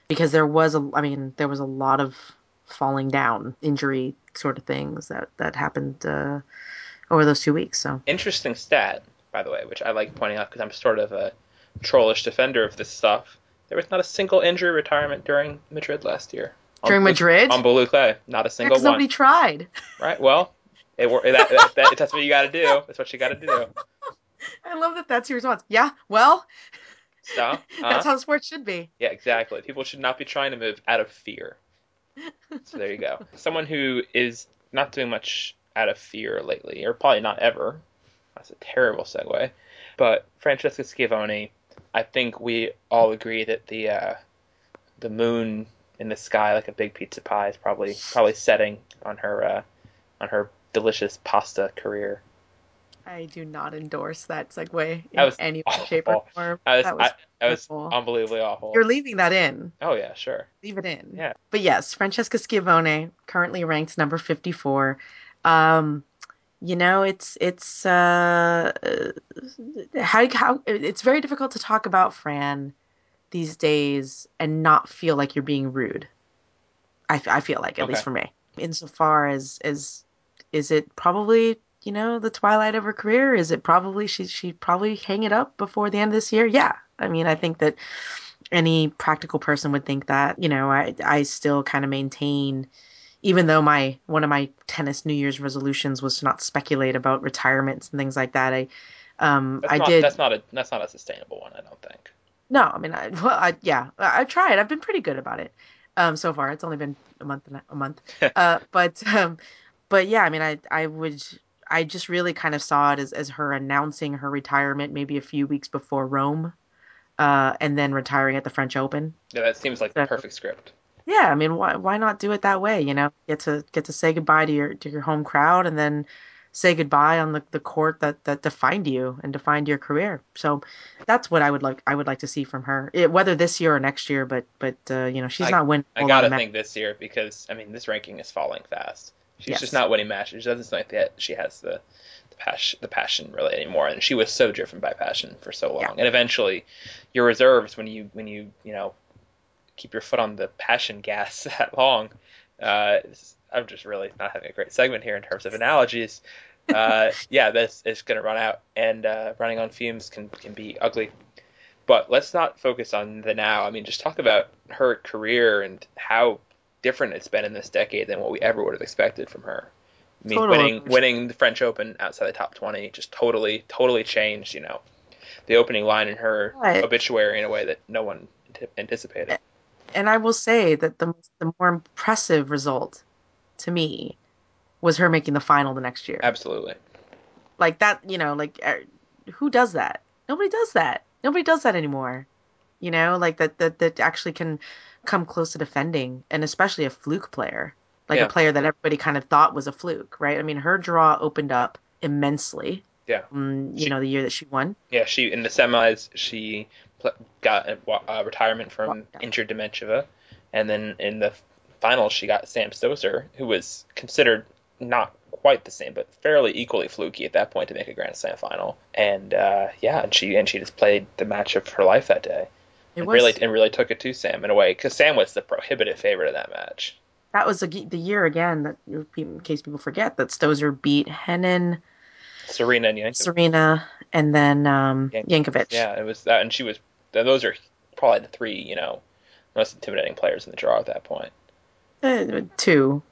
because there was a, I mean, there was a lot of falling down, injury sort of things that that happened uh, over those two weeks. So Interesting stat, by the way, which I like pointing out because I'm sort of a trollish defender of this stuff. There was not a single injury retirement during Madrid last year. During blue- Madrid, on blue clay, not a single because one. nobody tried. Right. Well, it, that, that, that, that's what you got to do. That's what you got to do. I love that. That's your response. Yeah. Well, So, uh, <laughs> that's how sports should be. yeah, exactly. People should not be trying to move out of fear. So there you go. <laughs> Someone who is not doing much out of fear lately, or probably not ever. That's a terrible segue. But Francesca Schiavone, I think we all agree that the uh, the moon in the sky, like a big pizza pie, is probably probably setting on her uh, on her delicious pasta career. I do not endorse that segue in That any way, shape, or form. I was, that was I, I was unbelievably awful. You're leaving that in. oh yeah, sure. Leave it in. Yeah. But yes, Francesca Schiavone currently ranked number 54. Um, you know, it's it's uh, how how it's very difficult to talk about Fran these days and not feel like you're being rude. I, I feel like, at Okay. least for me, insofar as as is it probably you know the twilight of her career? Is it probably she she probably hang it up before the end of this year? Yeah, I mean, I think that any practical person would think that. You know, I I still kind of maintain, even though my one of my tennis New Year's resolutions was to not speculate about retirements and things like that. I um That's I not did that's not a that's not a sustainable one, I don't think. no, I mean, I, well, I, yeah, I, I've tried. I've been pretty good about it um, so far. It's only been a month and a, a month, <laughs> uh, but um, but yeah, I mean, I I would I just really kind of saw it as as her announcing her retirement maybe a few weeks before Rome, uh, and then retiring at the French Open. Yeah, that seems like the perfect script. Yeah, I mean, why why not do it that way? You know, get to get to say goodbye to your to your home crowd, and then say goodbye on the, the court that that defined you and defined your career. So that's what I would like I would like to see from her, it, whether this year or next year. But but uh, you know, she's I- not winning. I gotta think this year because I mean this ranking is falling fast. She's Yes. just not winning matches. She doesn't seem like that she has the the passion the passion really anymore. And she was so driven by passion for so long. Yeah. And eventually, your reserves when you when you you know keep your foot on the passion gas <laughs> that long. Uh, I'm just really not having a great segment here in terms of analogies. Uh, <laughs> yeah, this is going to run out, and uh, running on fumes can can be ugly. But let's not focus on the now. I mean, just talk about her career and how different it's been in this decade than what we ever would have expected from her. I mean, Totally. winning winning the French Open outside the top twenty just totally totally changed. You know, the opening line in her Right. obituary in a way that no one anticipated. And I will say that the the more impressive result to me was her making the final the next year. Absolutely. Like that, you know, like er, who does that? Nobody does that. Nobody does that anymore. You know, like that that that actually can come close to defending, and especially a fluke player, like Yeah. a player that everybody kind of thought was a fluke, right? I mean, her draw opened up immensely. Yeah. Mm, you She- know, the year that she won. Yeah, she in the semis she got a uh, retirement from injured Dementieva, and then in the finals she got Sam Stosur, who was considered not quite the same, but fairly equally fluky at that point to make a Grand Slam final. And uh, yeah, and she and she just played the match of her life that day. It and was really and really took it to Sam in a way because Sam was the prohibitive favorite of that match. that was the, the year again that in case people forget that Stosur beat Henin, Serena and Jankovic. Serena, and then um, Yank- Jankovic. Yeah, it was that, and she was. Those are probably the three you know most intimidating players in the draw at that point. Uh, two.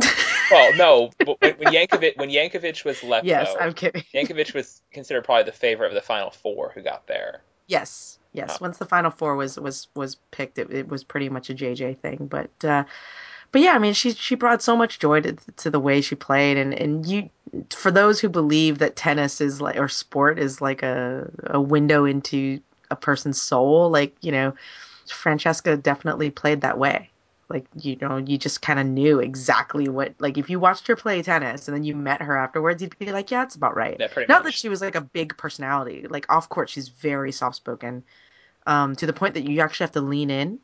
<laughs> Well, no, but when, when Jankovic when Jankovic was left, Yes, though, I'm kidding. <laughs> Jankovic was considered probably the favorite of the final four who got there. Yes, yes. Once the final four was was was picked, it, it was pretty much a JJ thing. But uh, but yeah, I mean, she she brought so much joy to, to the way she played, and and you for those who believe that tennis is like or sport is like a a window into a person's soul, like you know, Francesca definitely played that way. Like you know, you just kind of knew exactly what like if you watched her play tennis and then you met her afterwards, you'd be like, yeah, that's about right. Yeah, Not that she was like a big personality. Like off court, she's very soft spoken, um, to the point that you actually have to lean in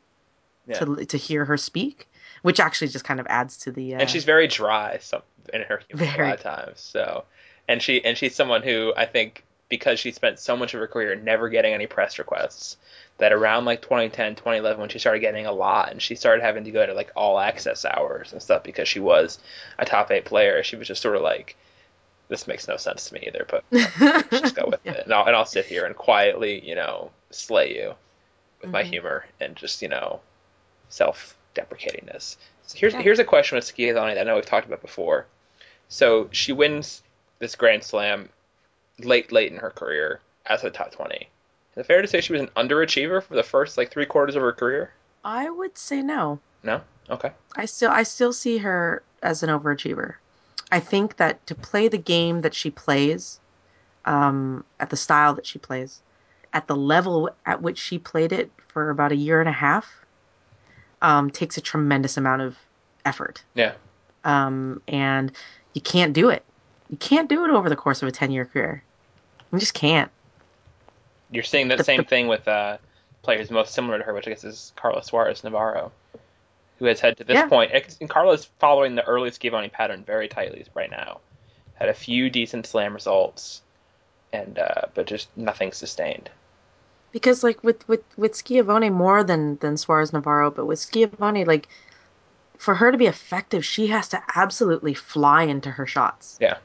to to hear her speak, which actually just kind of adds to the. Uh, and she's very dry some in her humor a Very. lot of times. So, and she and she's someone who I think because she spent so much of her career never getting any press requests, that around like 2010, 2011, when she started getting a lot, and she started having to go to like all access hours and stuff because she was a top eight player, she was just sort of like, this makes no sense to me either, but <laughs> just go with Yeah. it. And I'll, and I'll sit here and quietly, you know, slay you with my Mhm. humor and just, you know, self-deprecatingness. So here's Yeah. here's a question with Schiavone that I know we've talked about before. So she wins this Grand Slam late, late in her career as a top 20. Is it fair to say she was an underachiever for the first like three quarters of her career? I would say no. No. Okay. I still I still see her as an overachiever. I think that to play the game that she plays, um, at the style that she plays, at the level at which she played it for about a year and a half, um, takes a tremendous amount of effort. Yeah. Um, and you can't do it. You can't do it over the course of a 10 year career. You just can't. You're seeing the, The- same the- thing with uh, players most similar to her, which I guess is Carla Suarez Navarro, who has had to this Yeah. point, and Carla following the early Schiavone pattern very tightly right now. Had a few decent slam results, and uh, but just nothing sustained. Because like with with with Schiavone more than than Suarez Navarro, but with Schiavone, like for her to be effective, she has to absolutely fly into her shots. Yeah.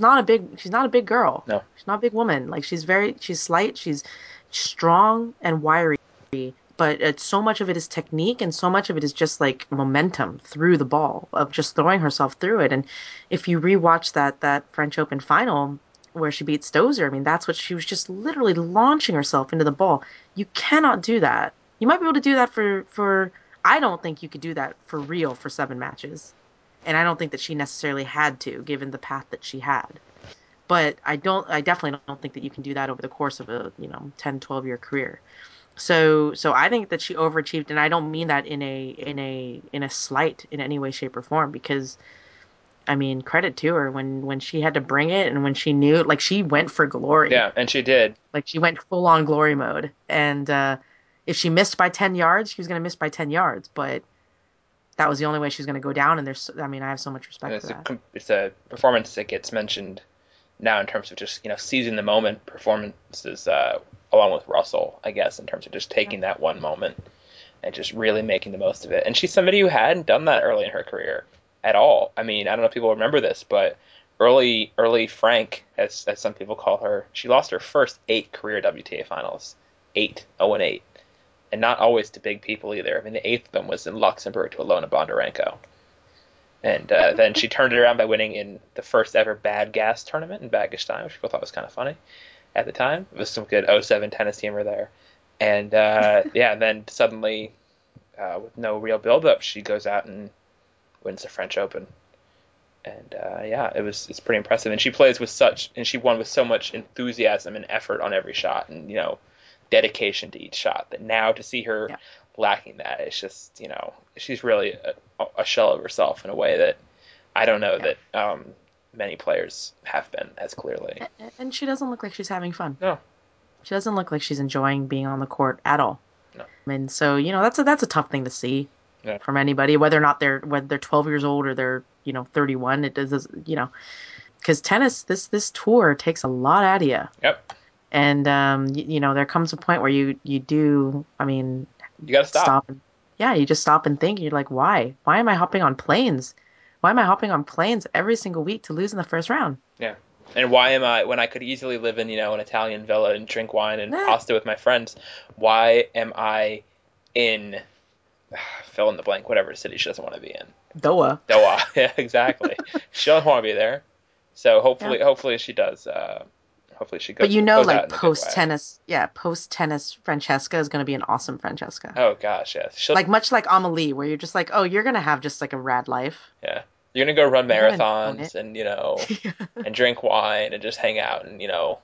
Not a big she's not a big girl. No. She's not a big woman. Like she's very she's slight, she's strong and wiry, but it's so much of it is technique and so much of it is just like momentum through the ball of just throwing herself through it. And if you rewatch that that French Open final where she beat Stosur, I mean that's what she was just literally launching herself into the ball. You cannot do that. You might be able to do that for for I don't think you could do that for real for seven matches. And I don't think that she necessarily had to given the path that she had but I don't I definitely don't think that you can do that over the course of a, you know, 10 12 year career. So so I think that she overachieved and I don't mean that in a in a in a slight in any way shape or form because I mean credit to her when when she had to bring it and when she knew like she went for glory. Yeah, and she did. Like she went full on glory mode and uh if she missed by 10 yards, she was going to miss by 10 yards, but that was the only way she was going to go down and there's I mean I have so much respect And for it's a that. it's a performance that gets mentioned now in terms of just you know seizing the moment performances uh, along with Russell, I guess, in terms of just taking that one moment and just really making the most of it. And she's somebody who hadn't done that early in her career at all. I mean, I don't know if people remember this, but early early Frank, as as some people call her, she lost her first eight career WTA finals, eight, 0 and eight, and not always to big people either. I mean, the eighth of them was in Luxembourg to Alona Bondarenko. And uh, <laughs> then she turned it around by winning in the first ever Bad Gas tournament in Bad Gastein which people thought was kind of funny at the time. It was some good 07 tennis teamer there. And uh, <laughs> yeah, and then suddenly, uh, with no real build-up, she goes out and wins the French Open. And uh, yeah, it was it's pretty impressive. And she plays with such, and she won with so much enthusiasm and effort on every shot, and you know, dedication to each shot. That now to see her Yeah. lacking that, it's just you know, she's really a, a shell of herself in a way that I don't know Yeah. that um, many players have been as clearly. And she doesn't look like she's having fun. No. She doesn't look like she's enjoying being on the court at all. No. And so, you know, that's a that's a tough thing to see Yeah. from anybody, whether or not they're whether they're 12 years old or they're, you know, 31. It does, you know, because tennis this this tour takes a lot out of you. Yep, And um, you, you know, there comes a point where you you do. I mean, you got to stop. and yeah, you just stop and think. You're like, why? Why am I hopping on planes? Why am I hopping on planes every single week to lose in the first round? Yeah. And why am I when I could easily live in you know an Italian villa and drink wine and Yeah. pasta with my friends? Why am I in <sighs> fill in the blank whatever city she doesn't want to be in? Doha. Doha. <laughs> yeah, exactly. <laughs> she doesn't want to be there. So hopefully, hopefully she does. Uh, hopefully she goes. But you know, like in a good way. post tennis, yeah, post tennis, Francesca is going to be an awesome Francesca. Oh gosh, yes. She'll, Like much like Amelie, where you're just like, oh, you're gonna have just like a rad life. Yeah, you're gonna go run You're gonna own marathons and you know <laughs> and drink wine and just hang out and you know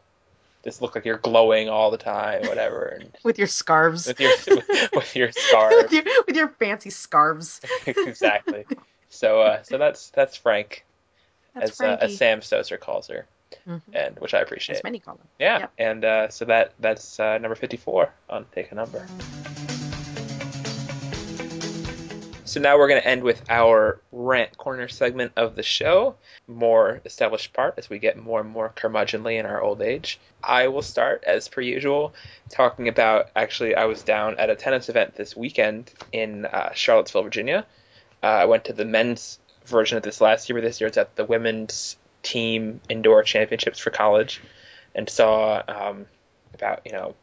just look like you're glowing all the time, whatever, and <laughs> with your scarves, with your with your <laughs> with your with your fancy scarves. exactly. So uh, so that's that's Frank, That's as uh, as Sam Stosur calls her, Mhm. and which I appreciate. As many them. Yeah, Yep. and uh, so that that's uh, number fifty four on Take a Number. So now we're going to end with our rant corner segment of the show, more established part as we get more and more curmudgeonly in our old age. I will start as per usual, talking about actually I was down at a tennis event this weekend in uh, Charlottesville, Virginia. Uh, I went to the men's version of this last year, but this year it's at the women's team indoor championships for college, and saw um, about you know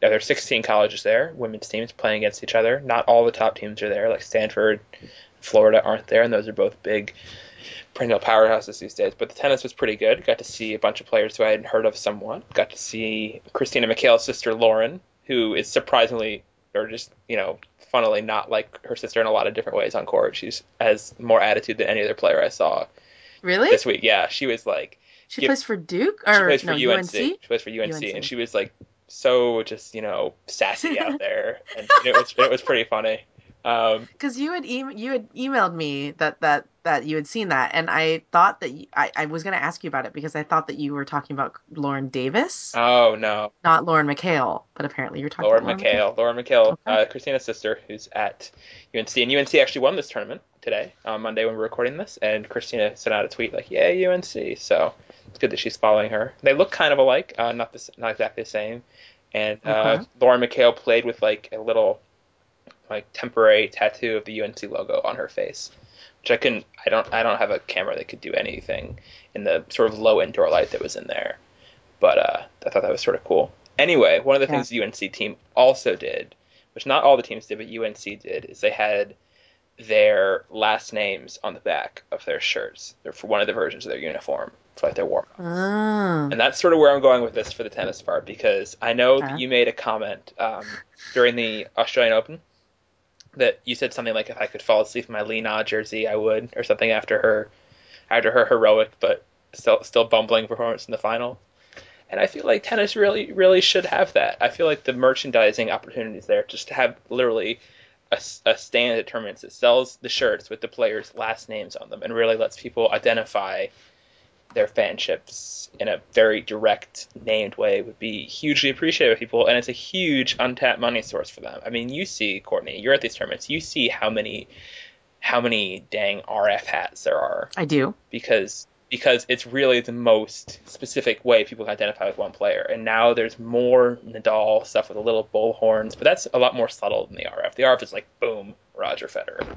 there are 16 colleges there, women's teams playing against each other. Not all the top teams are there, like Stanford, Florida aren't there, and those are both big perennial powerhouses these days. But the tennis was pretty good. Got to see a bunch of players who I hadn't heard of somewhat. Got to see Christina McHale's sister Lauren, who is surprisingly, or just you know, funnily not like her sister in a lot of different ways on court. She's has more attitude than any other player I saw Really? this week. Yeah, she was like She Yep. plays for Duke or she plays for no UNC. She plays for UNC, UNC. and she was like so just you know sassy out <laughs> there, and it was it was pretty funny. Um, Because you had e- you had emailed me that that that you had seen that, and I thought that you, I, I was going to ask you about it because I thought that you were talking about Lauren Davis, Oh no, not Lauren McHale, but apparently you're talking Lauren about McHale. Laura McHale, Okay. uh, Christina's sister, who's at UNC, and UNC actually won this tournament today on Monday when we're recording this. And Christina sent out a tweet like, "Yeah, UNC." So it's good that she's following her. They look kind of alike, uh, not the, not exactly the same. And uh, Okay. Laura McHale played with like a little like temporary tattoo of the UNC logo on her face, which I couldn't. I don't. I don't have a camera that could do anything in the sort of low indoor light that was in there. But uh, I thought that was sort of cool. Anyway, one of the Yeah. things the UNC team also did, which not all the teams did, but UNC did, is they had their last names on the back of their shirts They're for one of the versions of their uniform for like their warm up. Ah, And that's sort of where I'm going with this for the tennis part because I know that you made a comment um, during the Australian Open that you said something like if I could fall asleep in my Li Na jersey, I would, or something after her after her heroic but still still bumbling performance in the final. And I feel like tennis really really should have that. I feel like the merchandising opportunities there just to have literally a, a stand at tournaments that sells the shirts with the players' last names on them and really lets people identify their fanships in a very direct, named way would be hugely appreciated by people, and it's a huge untapped money source for them. I mean, you see, Courtney, you're at these tournaments, you see how many, how many dang RF hats there are I do. because because it's really the most specific way people can identify with one player. And now there's more Nadal stuff with the little bull horns, but that's a lot more subtle than the RF. The RF is like boom, Roger Federer,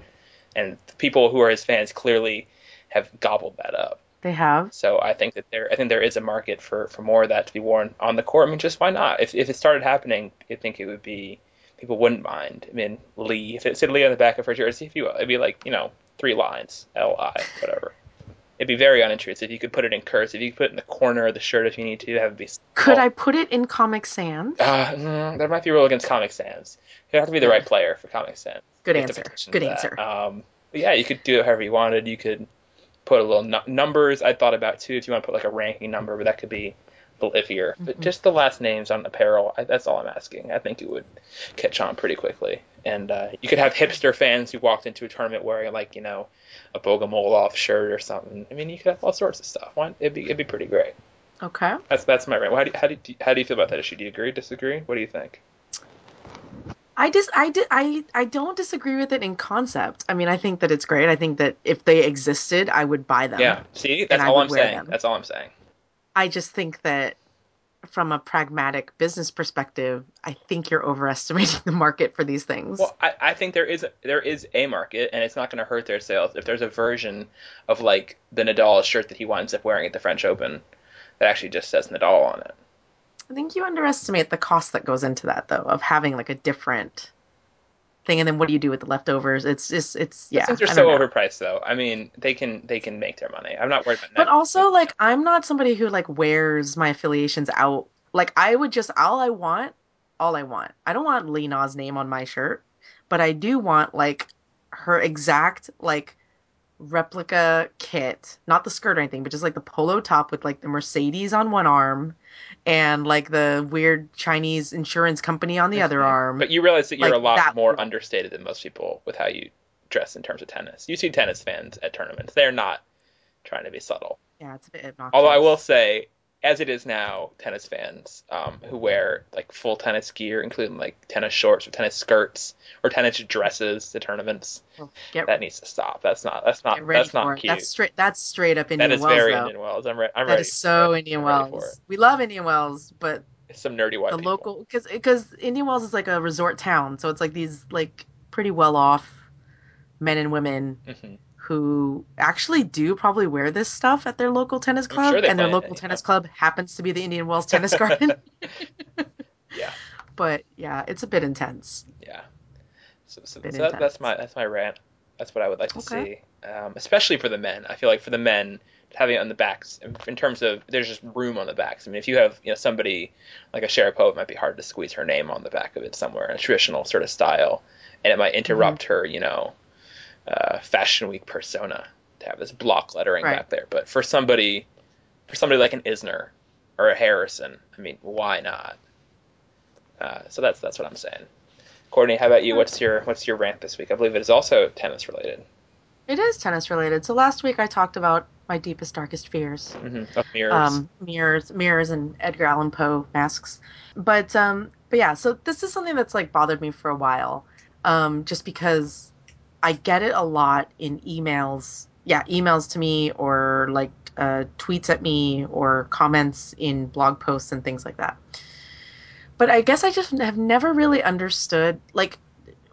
and the people who are his fans clearly have gobbled that up. They have. So I think that there, I think there is a market for, for more of that to be worn on the court. I mean, just why not? If if it started happening, I think it would be people wouldn't mind. I mean, Li, if it said Li on the back of her jersey, if you will, it'd be like you know three lines, L I, whatever. It'd be very unintrusive. You could put it in cursive. If you could put it in the corner of the shirt if you need to. Have it be. Could I put it in Comic Sans? Uh, mm, there might be a rule against Comic Sans. You have to be the right player for Comic Sans. Good You have to answer. Good answer. Um, yeah, you could do it however you wanted. You could put a little nu- numbers. I thought about too if you want to put like a ranking number, but that could be a little iffier. But just the last names on apparel. I, that's all I'm asking. I think it would catch on pretty quickly. And uh, you could have hipster fans who walked into a tournament wearing like you know a Bogomolov shirt or something. I mean, you could have all sorts of stuff. It'd be it'd be pretty great. Okay. That's that's my rant. How do you, how do you, how do you feel about that issue? Do you agree? Disagree? What do you think? I dis I di- I I don't disagree with it in concept. I mean, I think that it's great. I think that if they existed, I would buy them. Yeah. See, that's all I'm saying. them. That's all I'm saying. I just think that from a pragmatic business perspective, I think you're overestimating the market for these things. Well, I, I think there is a, there is a market, and it's not going to hurt their sales if there's a version of like the Nadal shirt that he winds up wearing at the French Open that actually just says Nadal on it. I think you underestimate the cost that goes into that, though, of having like a different thing. And then what do you do with the leftovers? It's just, it's yeah. Things are so know. overpriced, though. I mean, they can they can make their money. I'm not worried about that, But also, like, I'm not somebody who like wears my affiliations out. Like, I would just all I want, all I want. I don't want Li Na's name on my shirt, but I do want like her exact like replica kit, not the skirt or anything, but just like the polo top with like the Mercedes on one arm and like the weird Chinese insurance company on the other arm. But you realize that you're like a lot that more understated than most people with how you dress in terms of tennis. You see tennis fans at tournaments; they're not trying to be subtle. yeah, it's a bit obnoxious. Although I will say, as it is now, tennis fans um, who wear like full tennis gear, including like tennis shorts or tennis skirts or tennis dresses to tournaments, Well, that needs to stop. That's not that's not that's not cute. That's straight. That's straight up that Indian is Wells, very though. Indian Wells. I'm, re- I'm That ready. is for so. Indian I'm Wells. We love Indian Wells, but It's some nerdy white the people. local because because Indian Wells is like a resort town, so it's like these like pretty well off men and women Mhm. Who actually do probably wear this stuff at their local tennis club, sure and their play it, local yeah. tennis club happens to be the Indian Wells Tennis Garden. <laughs> <laughs> Yeah, but yeah, it's a bit intense. yeah. So, so, so that, that's my that's my rant. That's what I would like to Okay. see, um, especially for the men. I feel like for the men having it on the backs in- in terms of there's just room on the backs. I mean, if you have you know somebody like a Sharapova, it might be hard to squeeze her name on the back of it somewhere in a traditional sort of style, and it might interrupt Mm-hmm. her you know uh, fashion week persona to have this block lettering Right. back there. But for somebody for somebody like an Isner or a Harrison, I mean, why not? Uh, so that's that's what I'm saying. Courtney, how about you? What's your what's your rant this week? I believe it is also tennis related. It is tennis related. So last week I talked about my deepest, darkest fears. hmm Of mirrors. Um, mirrors, mirrors, and Edgar Allan Poe masks. But um, but yeah. So this is something that's like bothered me for a while. Um, just because I get it a lot in emails. Yeah, emails to me or like uh, tweets at me or comments in blog posts and things like that. But I guess I just have never really understood like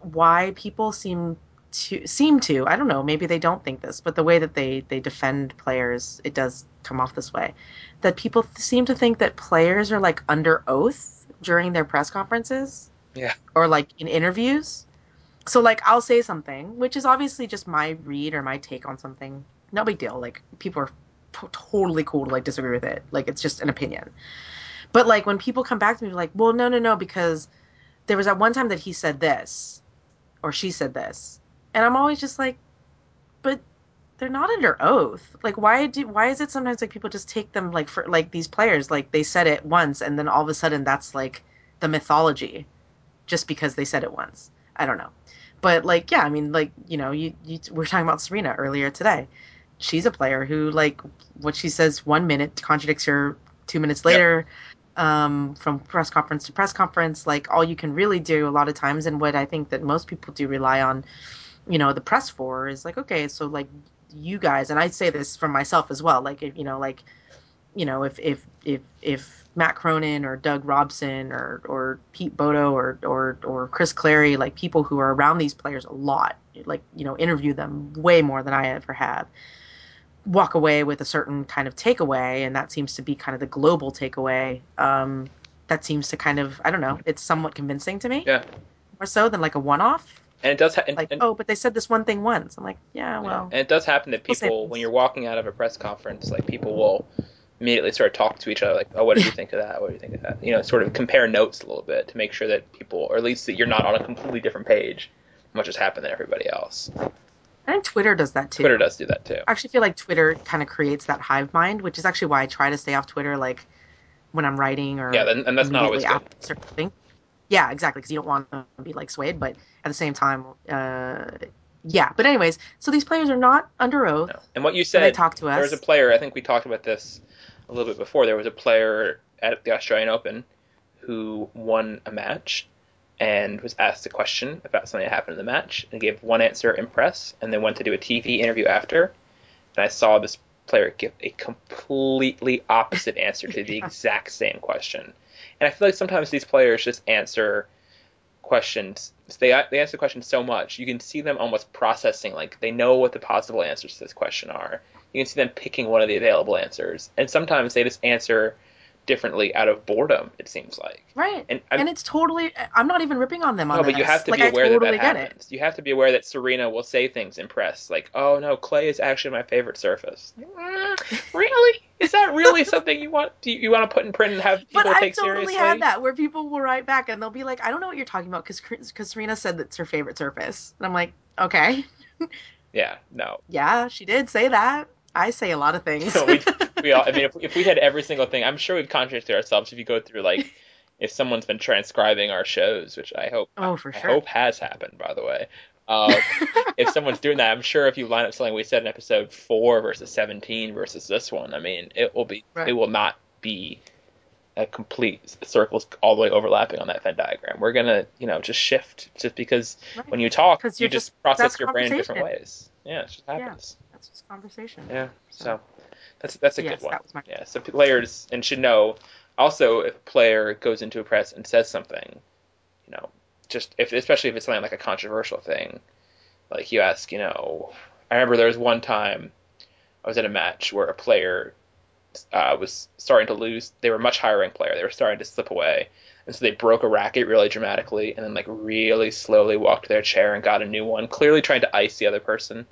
why people seem to seem to I don't know maybe they don't think this but the way that they they defend players it does come off this way that people seem to think that players are like under oath during their press conferences Yeah. or like in interviews so like I'll say something which is obviously just my read or my take on something. No big deal. Like people are totally cool to like disagree with it. Like it's just an opinion. But like when people come back to me like well no no no because there was that one time that he said this or she said this. And i'm always just like but they're not under oath. Like why do why is it sometimes like people just take them like for like these players like they said it once and then all of a sudden that's like the mythology just because they said it once i don't know but like yeah i mean like you know you, you we are talking about serena earlier today she's a player who like what she says one minute contradicts her two minutes later um, from press conference to press conference. Like all you can really do a lot of times, and what I think that most people do rely on, you know, the press for is like, okay, so like you guys, and I say this for myself as well. Like if you know, like you know, if if if if Matt Cronin or Doug Robson or or Pete Bodo or or or Chris Clarey, like people who are around these players a lot, like you know, interview them way more than I ever have walk away with a certain kind of takeaway, and that seems to be kind of the global takeaway. Um, that seems to kind of I don't know, it's somewhat convincing to me. Yeah. More so than like a one-off. and it does ha- and, Like, and- oh, but they said this one thing once. I'm like, yeah, well, and it does happen that people when you're walking out of a press conference, like people will immediately start talking to each other, like, "Oh, what do you think of that? What do you think of that?" You know, sort of compare notes a little bit to make sure that people, or at least that you're not on a completely different page, from what just happened than everybody else. I think Twitter does that too. Twitter does do that too. I actually feel like Twitter kind of creates that hive mind, which is actually why I try to stay off Twitter, like when I'm writing or Yeah, and, that's not always good. after certain thing. Yeah, exactly, because you don't want to be like swayed, but at the same time, uh, yeah. But anyways, so these players are not under oath. No. And what you So they said, talk to us. there was a player. I think we talked about this a little bit before. There was a player at the Australian Open who won a match and was asked a question about something that happened in the match and gave one answer in press and then went to do a TV interview after. And I saw this player give a completely opposite answer to the <laughs> exact same question. And I feel like sometimes these players just answer questions. They they answer questions so much you can see them almost processing like they know what the possible answers to this question are. You can see them picking one of the available answers, and sometimes they just answer differently out of boredom. It seems like. Right. And, And, it's totally. I'm not even ripping on them on no, but you have to like, be aware totally that that get it. happens. You have to be aware that Serena will say things in press like, "Oh no, clay is actually my favorite surface." Mm, <laughs> really? Is that really something you want? Do you, you want to put in print and have people take seriously? But I've take totally seriously? had that where people will write back and they'll be like, "I don't know what you're talking about," because because Serena said that's her favorite surface, and I'm like, okay, <laughs> Yeah, no. yeah, she did say that. I say a lot of things. we, we all, I mean, if, <laughs> if we had every single thing, I'm sure we'd contradict ourselves if you go through like <laughs> if someone's been transcribing our shows, which I hope oh, for I sure. hope has happened, by the way. Uh, if <laughs> someone's doing that, I'm sure if you line up something we said in episode four versus 17 versus this one, I mean, it will be Right. it will not be a complete circles all the way overlapping on that Venn diagram. We're gonna, you know, just shift just because Right. when you talk, you just just- process your brain in different ways. Yeah, it just happens. That's just conversation. Yeah. So that's that's a Yes, good one. that was my- Yeah. So players and should know also if a player goes into a press and says something, you know, just if especially if it's something like a controversial thing, like you ask, you know, I remember there was one time I was in a match where a player uh, was starting to lose. They were a much higher ranked player. They were starting to slip away. And so they broke a racket really dramatically and then like really slowly walked to their chair and got a new one, clearly trying to ice the other person.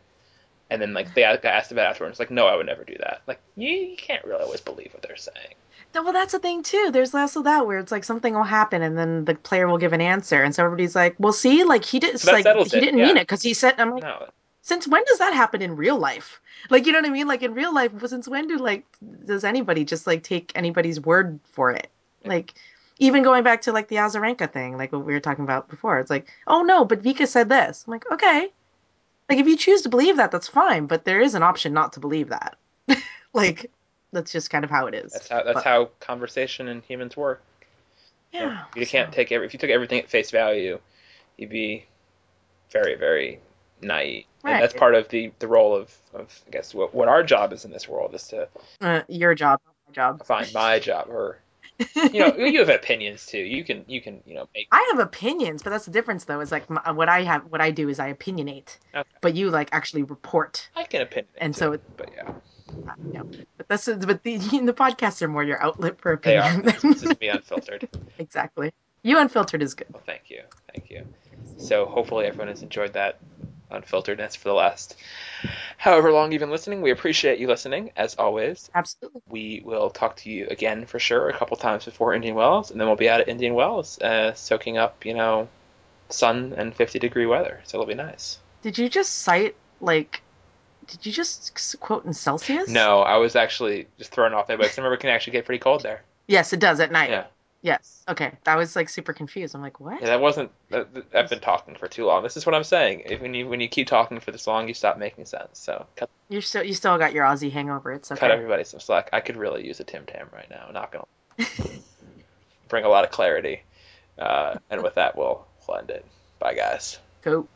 And then like they got asked about it afterwards, like, no, I would never do that. Like you, you can't really always believe what they're saying. No, well, that's the thing too. There's also that where it's like something will happen and then the player will give an answer, and so everybody's like, "Well, see, like he did, So like he it, didn't yeah. mean it because he said." I'm like, No, since when does that happen in real life? Like, you know what I mean? Like in real life, since when do like does anybody just like take anybody's word for it? Like, even going back to like the Azarenka thing, like what we were talking about before, it's like, oh no, but Vika said this. I'm like, okay, Like if you choose to believe that, that's fine, but there is an option not to believe that. <laughs> like that's just kind of how it is. That's how that's But- how conversation and humans work. Yeah. you can't so- take every if you took everything at face value, you'd be very very naive. Right. And that's part of the the role of of I guess what what our job is in this world is to uh, your job, my job. find my <laughs> job or <laughs> you know you have opinions too. You can you can you know make I have opinions, but that's the difference, though. Is like my, uh, what I have, what I do is I opinionate, Okay. but you like actually report. I can opinion. And so it- but yeah, know, but that's but the <laughs> the podcasts are more your outlet for they are. opinion. This is me unfiltered. <laughs> exactly. You unfiltered is good. Well, thank you, thank you. So hopefully everyone has enjoyed that unfilteredness for the last however long you've been listening. We appreciate you listening as always. Absolutely. We will talk to you again for sure a couple times before Indian Wells, and then we'll be out at Indian Wells, uh, soaking up you know sun and 50 degree weather. So it'll be nice. Did you just cite like? Did you just quote in Celsius? No, I was actually just thrown off there, but remember it can actually get pretty cold there. Yes, it does at night. Yeah, Yes. Okay. That was like super confused. I'm like, what? yeah, that wasn't. That, that- I've been talking for too long. This is what I'm saying. If, when you when you keep talking for this long, you stop making sense. So cut You still you still got your Aussie hangover. It's okay. cut everybody some slack. I could really use a Tim Tam right now. Not gonna <laughs> bring a lot of clarity. Uh, and with that, we'll, we'll end it. Bye, guys. Go.